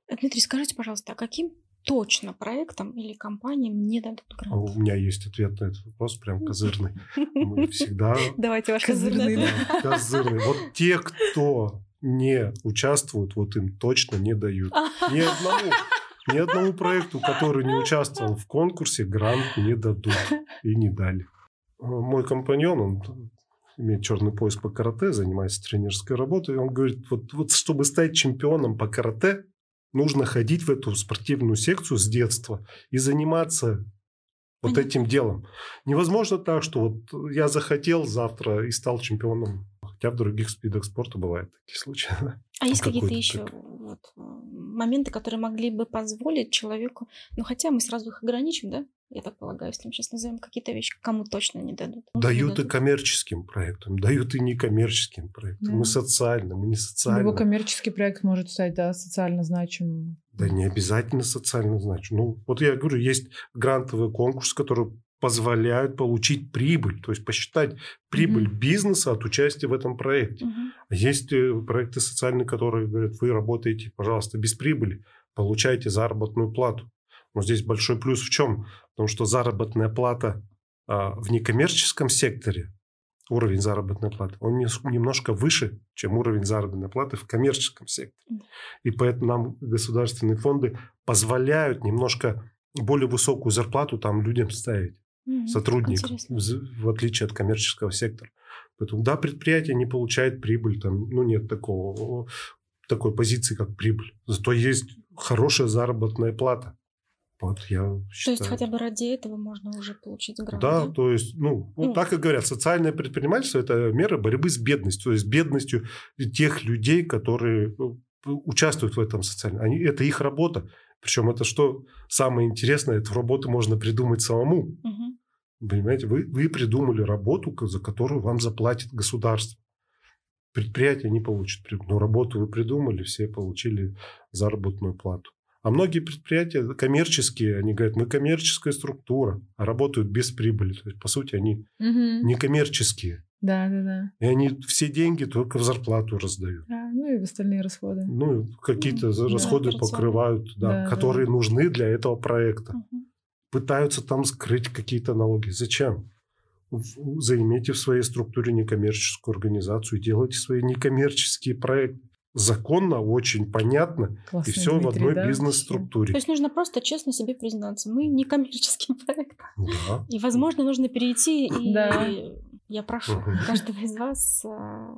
Дмитрий, скажите, пожалуйста, а каким точно проектам или компаниям не дадут А грант? У меня есть ответ на этот вопрос, прям козырный. Мы всегда Давайте ваш Козырный, козырный. Вот те, кто не участвуют, вот им точно не дают. Ни одному, ни одному проекту, который не участвовал в конкурсе, грант не дадут и не дали. Мой компаньон, он имеет черный пояс по карате, занимается тренерской работой, и он говорит, вот, вот чтобы стать чемпионом по карате, нужно ходить в эту спортивную секцию с детства и заниматься вот Понятно. этим делом. Невозможно так, что вот я захотел завтра и стал чемпионом. Хотя в других видах спорта бывают такие случаи. А есть какие-то еще так. вот, э, моменты, которые могли бы позволить человеку, ну хотя мы сразу их ограничим, да? Я так полагаю, если мы сейчас назовем какие-то вещи, кому точно не дадут. Ну, не Дают и дадут. коммерческим проектам, дают и некоммерческим проектам. Да. Мы социальны, мы не Любой социальны. коммерческий проект может стать да, социально значимым. Да не обязательно социально значит. Ну, вот я говорю, есть грантовый конкурс, который позволяют получить прибыль, то есть посчитать прибыль Мгм. бизнеса от участия в этом проекте. А Есть э, проекты социальные, которые говорят, вы работаете, пожалуйста, без прибыли, получайте заработную плату. Но здесь большой плюс в чем? Потому что заработная плата а, в некоммерческом секторе, уровень заработной платы, он немножко выше, чем уровень заработной платы в коммерческом секторе. И поэтому нам государственные фонды позволяют немножко более высокую зарплату там людям ставить Мгм. сотрудникам, Интересно. в в отличие от коммерческого сектора. Поэтому, да, предприятие не получает прибыль, там, ну, нет такого, такой позиции, как прибыль. Зато есть хорошая заработная плата. Вот я То считаю. есть хотя бы ради этого можно уже получить грант, Да, да? то есть, ну, Ну. так и говорят, социальное предпринимательство – это мера борьбы с бедностью, то есть бедностью тех людей, которые ну, участвуют в этом социальном. Они, это их работа. Причем это что самое интересное, эту работу можно придумать самому. Мгм. Понимаете, вы, вы придумали работу, за которую вам заплатит государство. Предприятие не получит. Но работу вы придумали, все получили заработную плату. А многие предприятия коммерческие, они говорят, мы коммерческая структура, а работают без прибыли. То есть, по сути, они Мгм. не коммерческие. Да, да, да. И они все деньги только в зарплату раздают. А, ну и в остальные расходы. Ну, какие-то да, расходы операционные. покрывают, да, Да, да. которые нужны для этого проекта. Мгм. пытаются там скрыть какие-то налоги. Зачем? Займите в своей структуре некоммерческую организацию, делайте свои некоммерческие проекты. Законно, очень понятно, и Классный все в Дмитрий, одной да, бизнес-структуре. То есть нужно просто честно себе признаться, мы не коммерческий проект. Да. И, возможно, нужно перейти, и Да. я прошу Мгм. каждого из вас, а,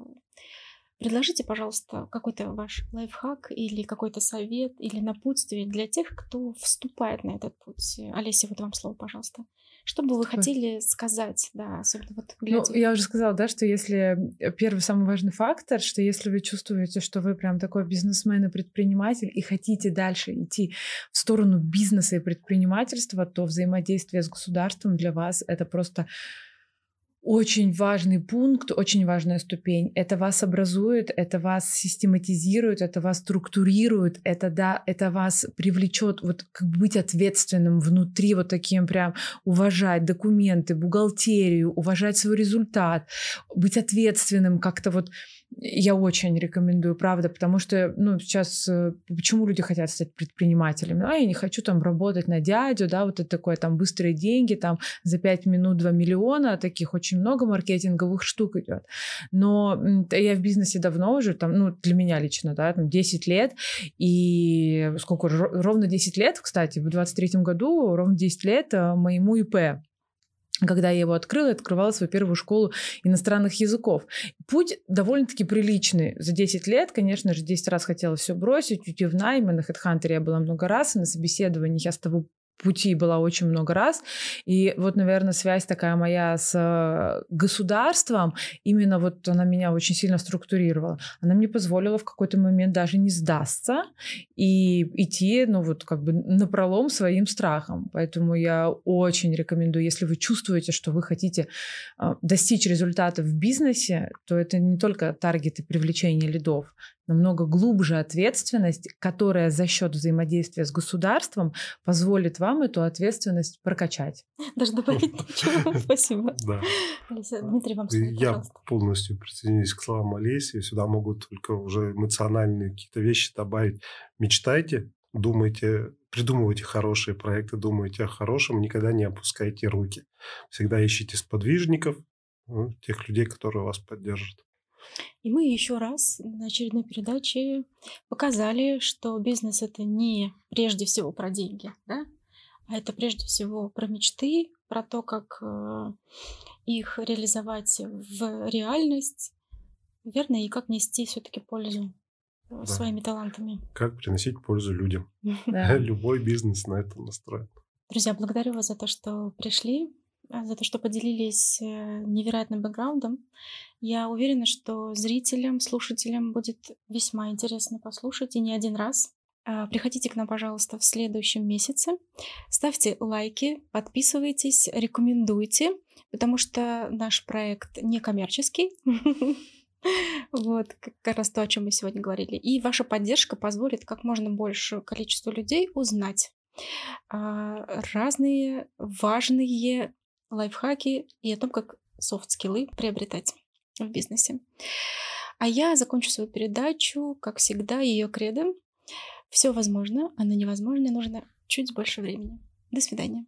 предложите, пожалуйста, какой-то ваш лайфхак или какой-то совет или напутствие для тех, кто вступает на этот путь. Олеся, вот вам слово, пожалуйста. Что бы вы Что? хотели сказать, да, особенно вот Ну, глядя... я уже сказала, да, что если э, первый самый важный фактор, что если вы чувствуете, что вы прям такой бизнесмен и предприниматель и хотите дальше идти в сторону бизнеса и предпринимательства, то взаимодействие с государством для вас это просто очень важный пункт, очень важная ступень. Это вас образует, это вас систематизирует, это вас структурирует, это да, это вас привлечет вот как быть ответственным внутри, вот таким прям уважать документы, бухгалтерию, уважать свой результат, быть ответственным как-то вот я очень рекомендую, правда, потому что, ну, сейчас, э, почему люди хотят стать предпринимателями? А, я не хочу там работать на дядю, да, вот это такое, там, быстрые деньги, там, за 5 минут 2 миллиона, таких очень много маркетинговых штук идет. Но я в бизнесе давно уже, там, ну, для меня лично, да, там, 10 лет, и сколько, ровно 10 лет, кстати, в 23 году, ровно 10 лет э, моему ИП когда я его открыла, открывала свою первую школу иностранных языков. Путь довольно-таки приличный. За 10 лет, конечно же, 10 раз хотела все бросить, уйти в найм, на HeadHunter я была много раз, и на собеседованиях я с того пути была очень много раз. И вот, наверное, связь такая моя с э, государством, именно вот она меня очень сильно структурировала. Она мне позволила в какой-то момент даже не сдастся и идти, ну вот как бы на пролом своим страхам. Поэтому я очень рекомендую, если вы чувствуете, что вы хотите э, достичь результата в бизнесе, то это не только таргеты привлечения лидов, намного глубже ответственность, которая за счет взаимодействия с государством позволит вам эту ответственность прокачать. Даже добавить ничего. Спасибо. Да. Дмитрий, вам слово, Я полностью присоединюсь к словам Олеси. Сюда могут только уже эмоциональные какие-то вещи добавить. Мечтайте, думайте, придумывайте хорошие проекты, думайте о хорошем, никогда не опускайте руки. Всегда ищите сподвижников, ну, тех людей, которые вас поддержат. И мы еще раз на очередной передаче показали, что бизнес это не прежде всего про деньги, да? а это прежде всего про мечты, про то, как э, их реализовать в реальность, верно, и как нести все-таки пользу э, да. своими талантами. Как приносить пользу людям. Любой бизнес на этом настроен. Друзья, благодарю вас за то, что пришли. А, за то, что поделились э, невероятным бэкграундом. Я уверена, что зрителям, слушателям будет весьма интересно послушать и не один раз. А, приходите к нам, пожалуйста, в следующем месяце. Ставьте лайки, подписывайтесь, рекомендуйте, потому что наш проект не коммерческий. Вот, как раз то, о чем мы сегодня говорили. И ваша поддержка позволит как можно большему количеству людей узнать а, разные важные лайфхаки и о том, как софт-скиллы приобретать в бизнесе. А я закончу свою передачу, как всегда, ее кредом. Все возможно, а на невозможное нужно чуть больше времени. До свидания.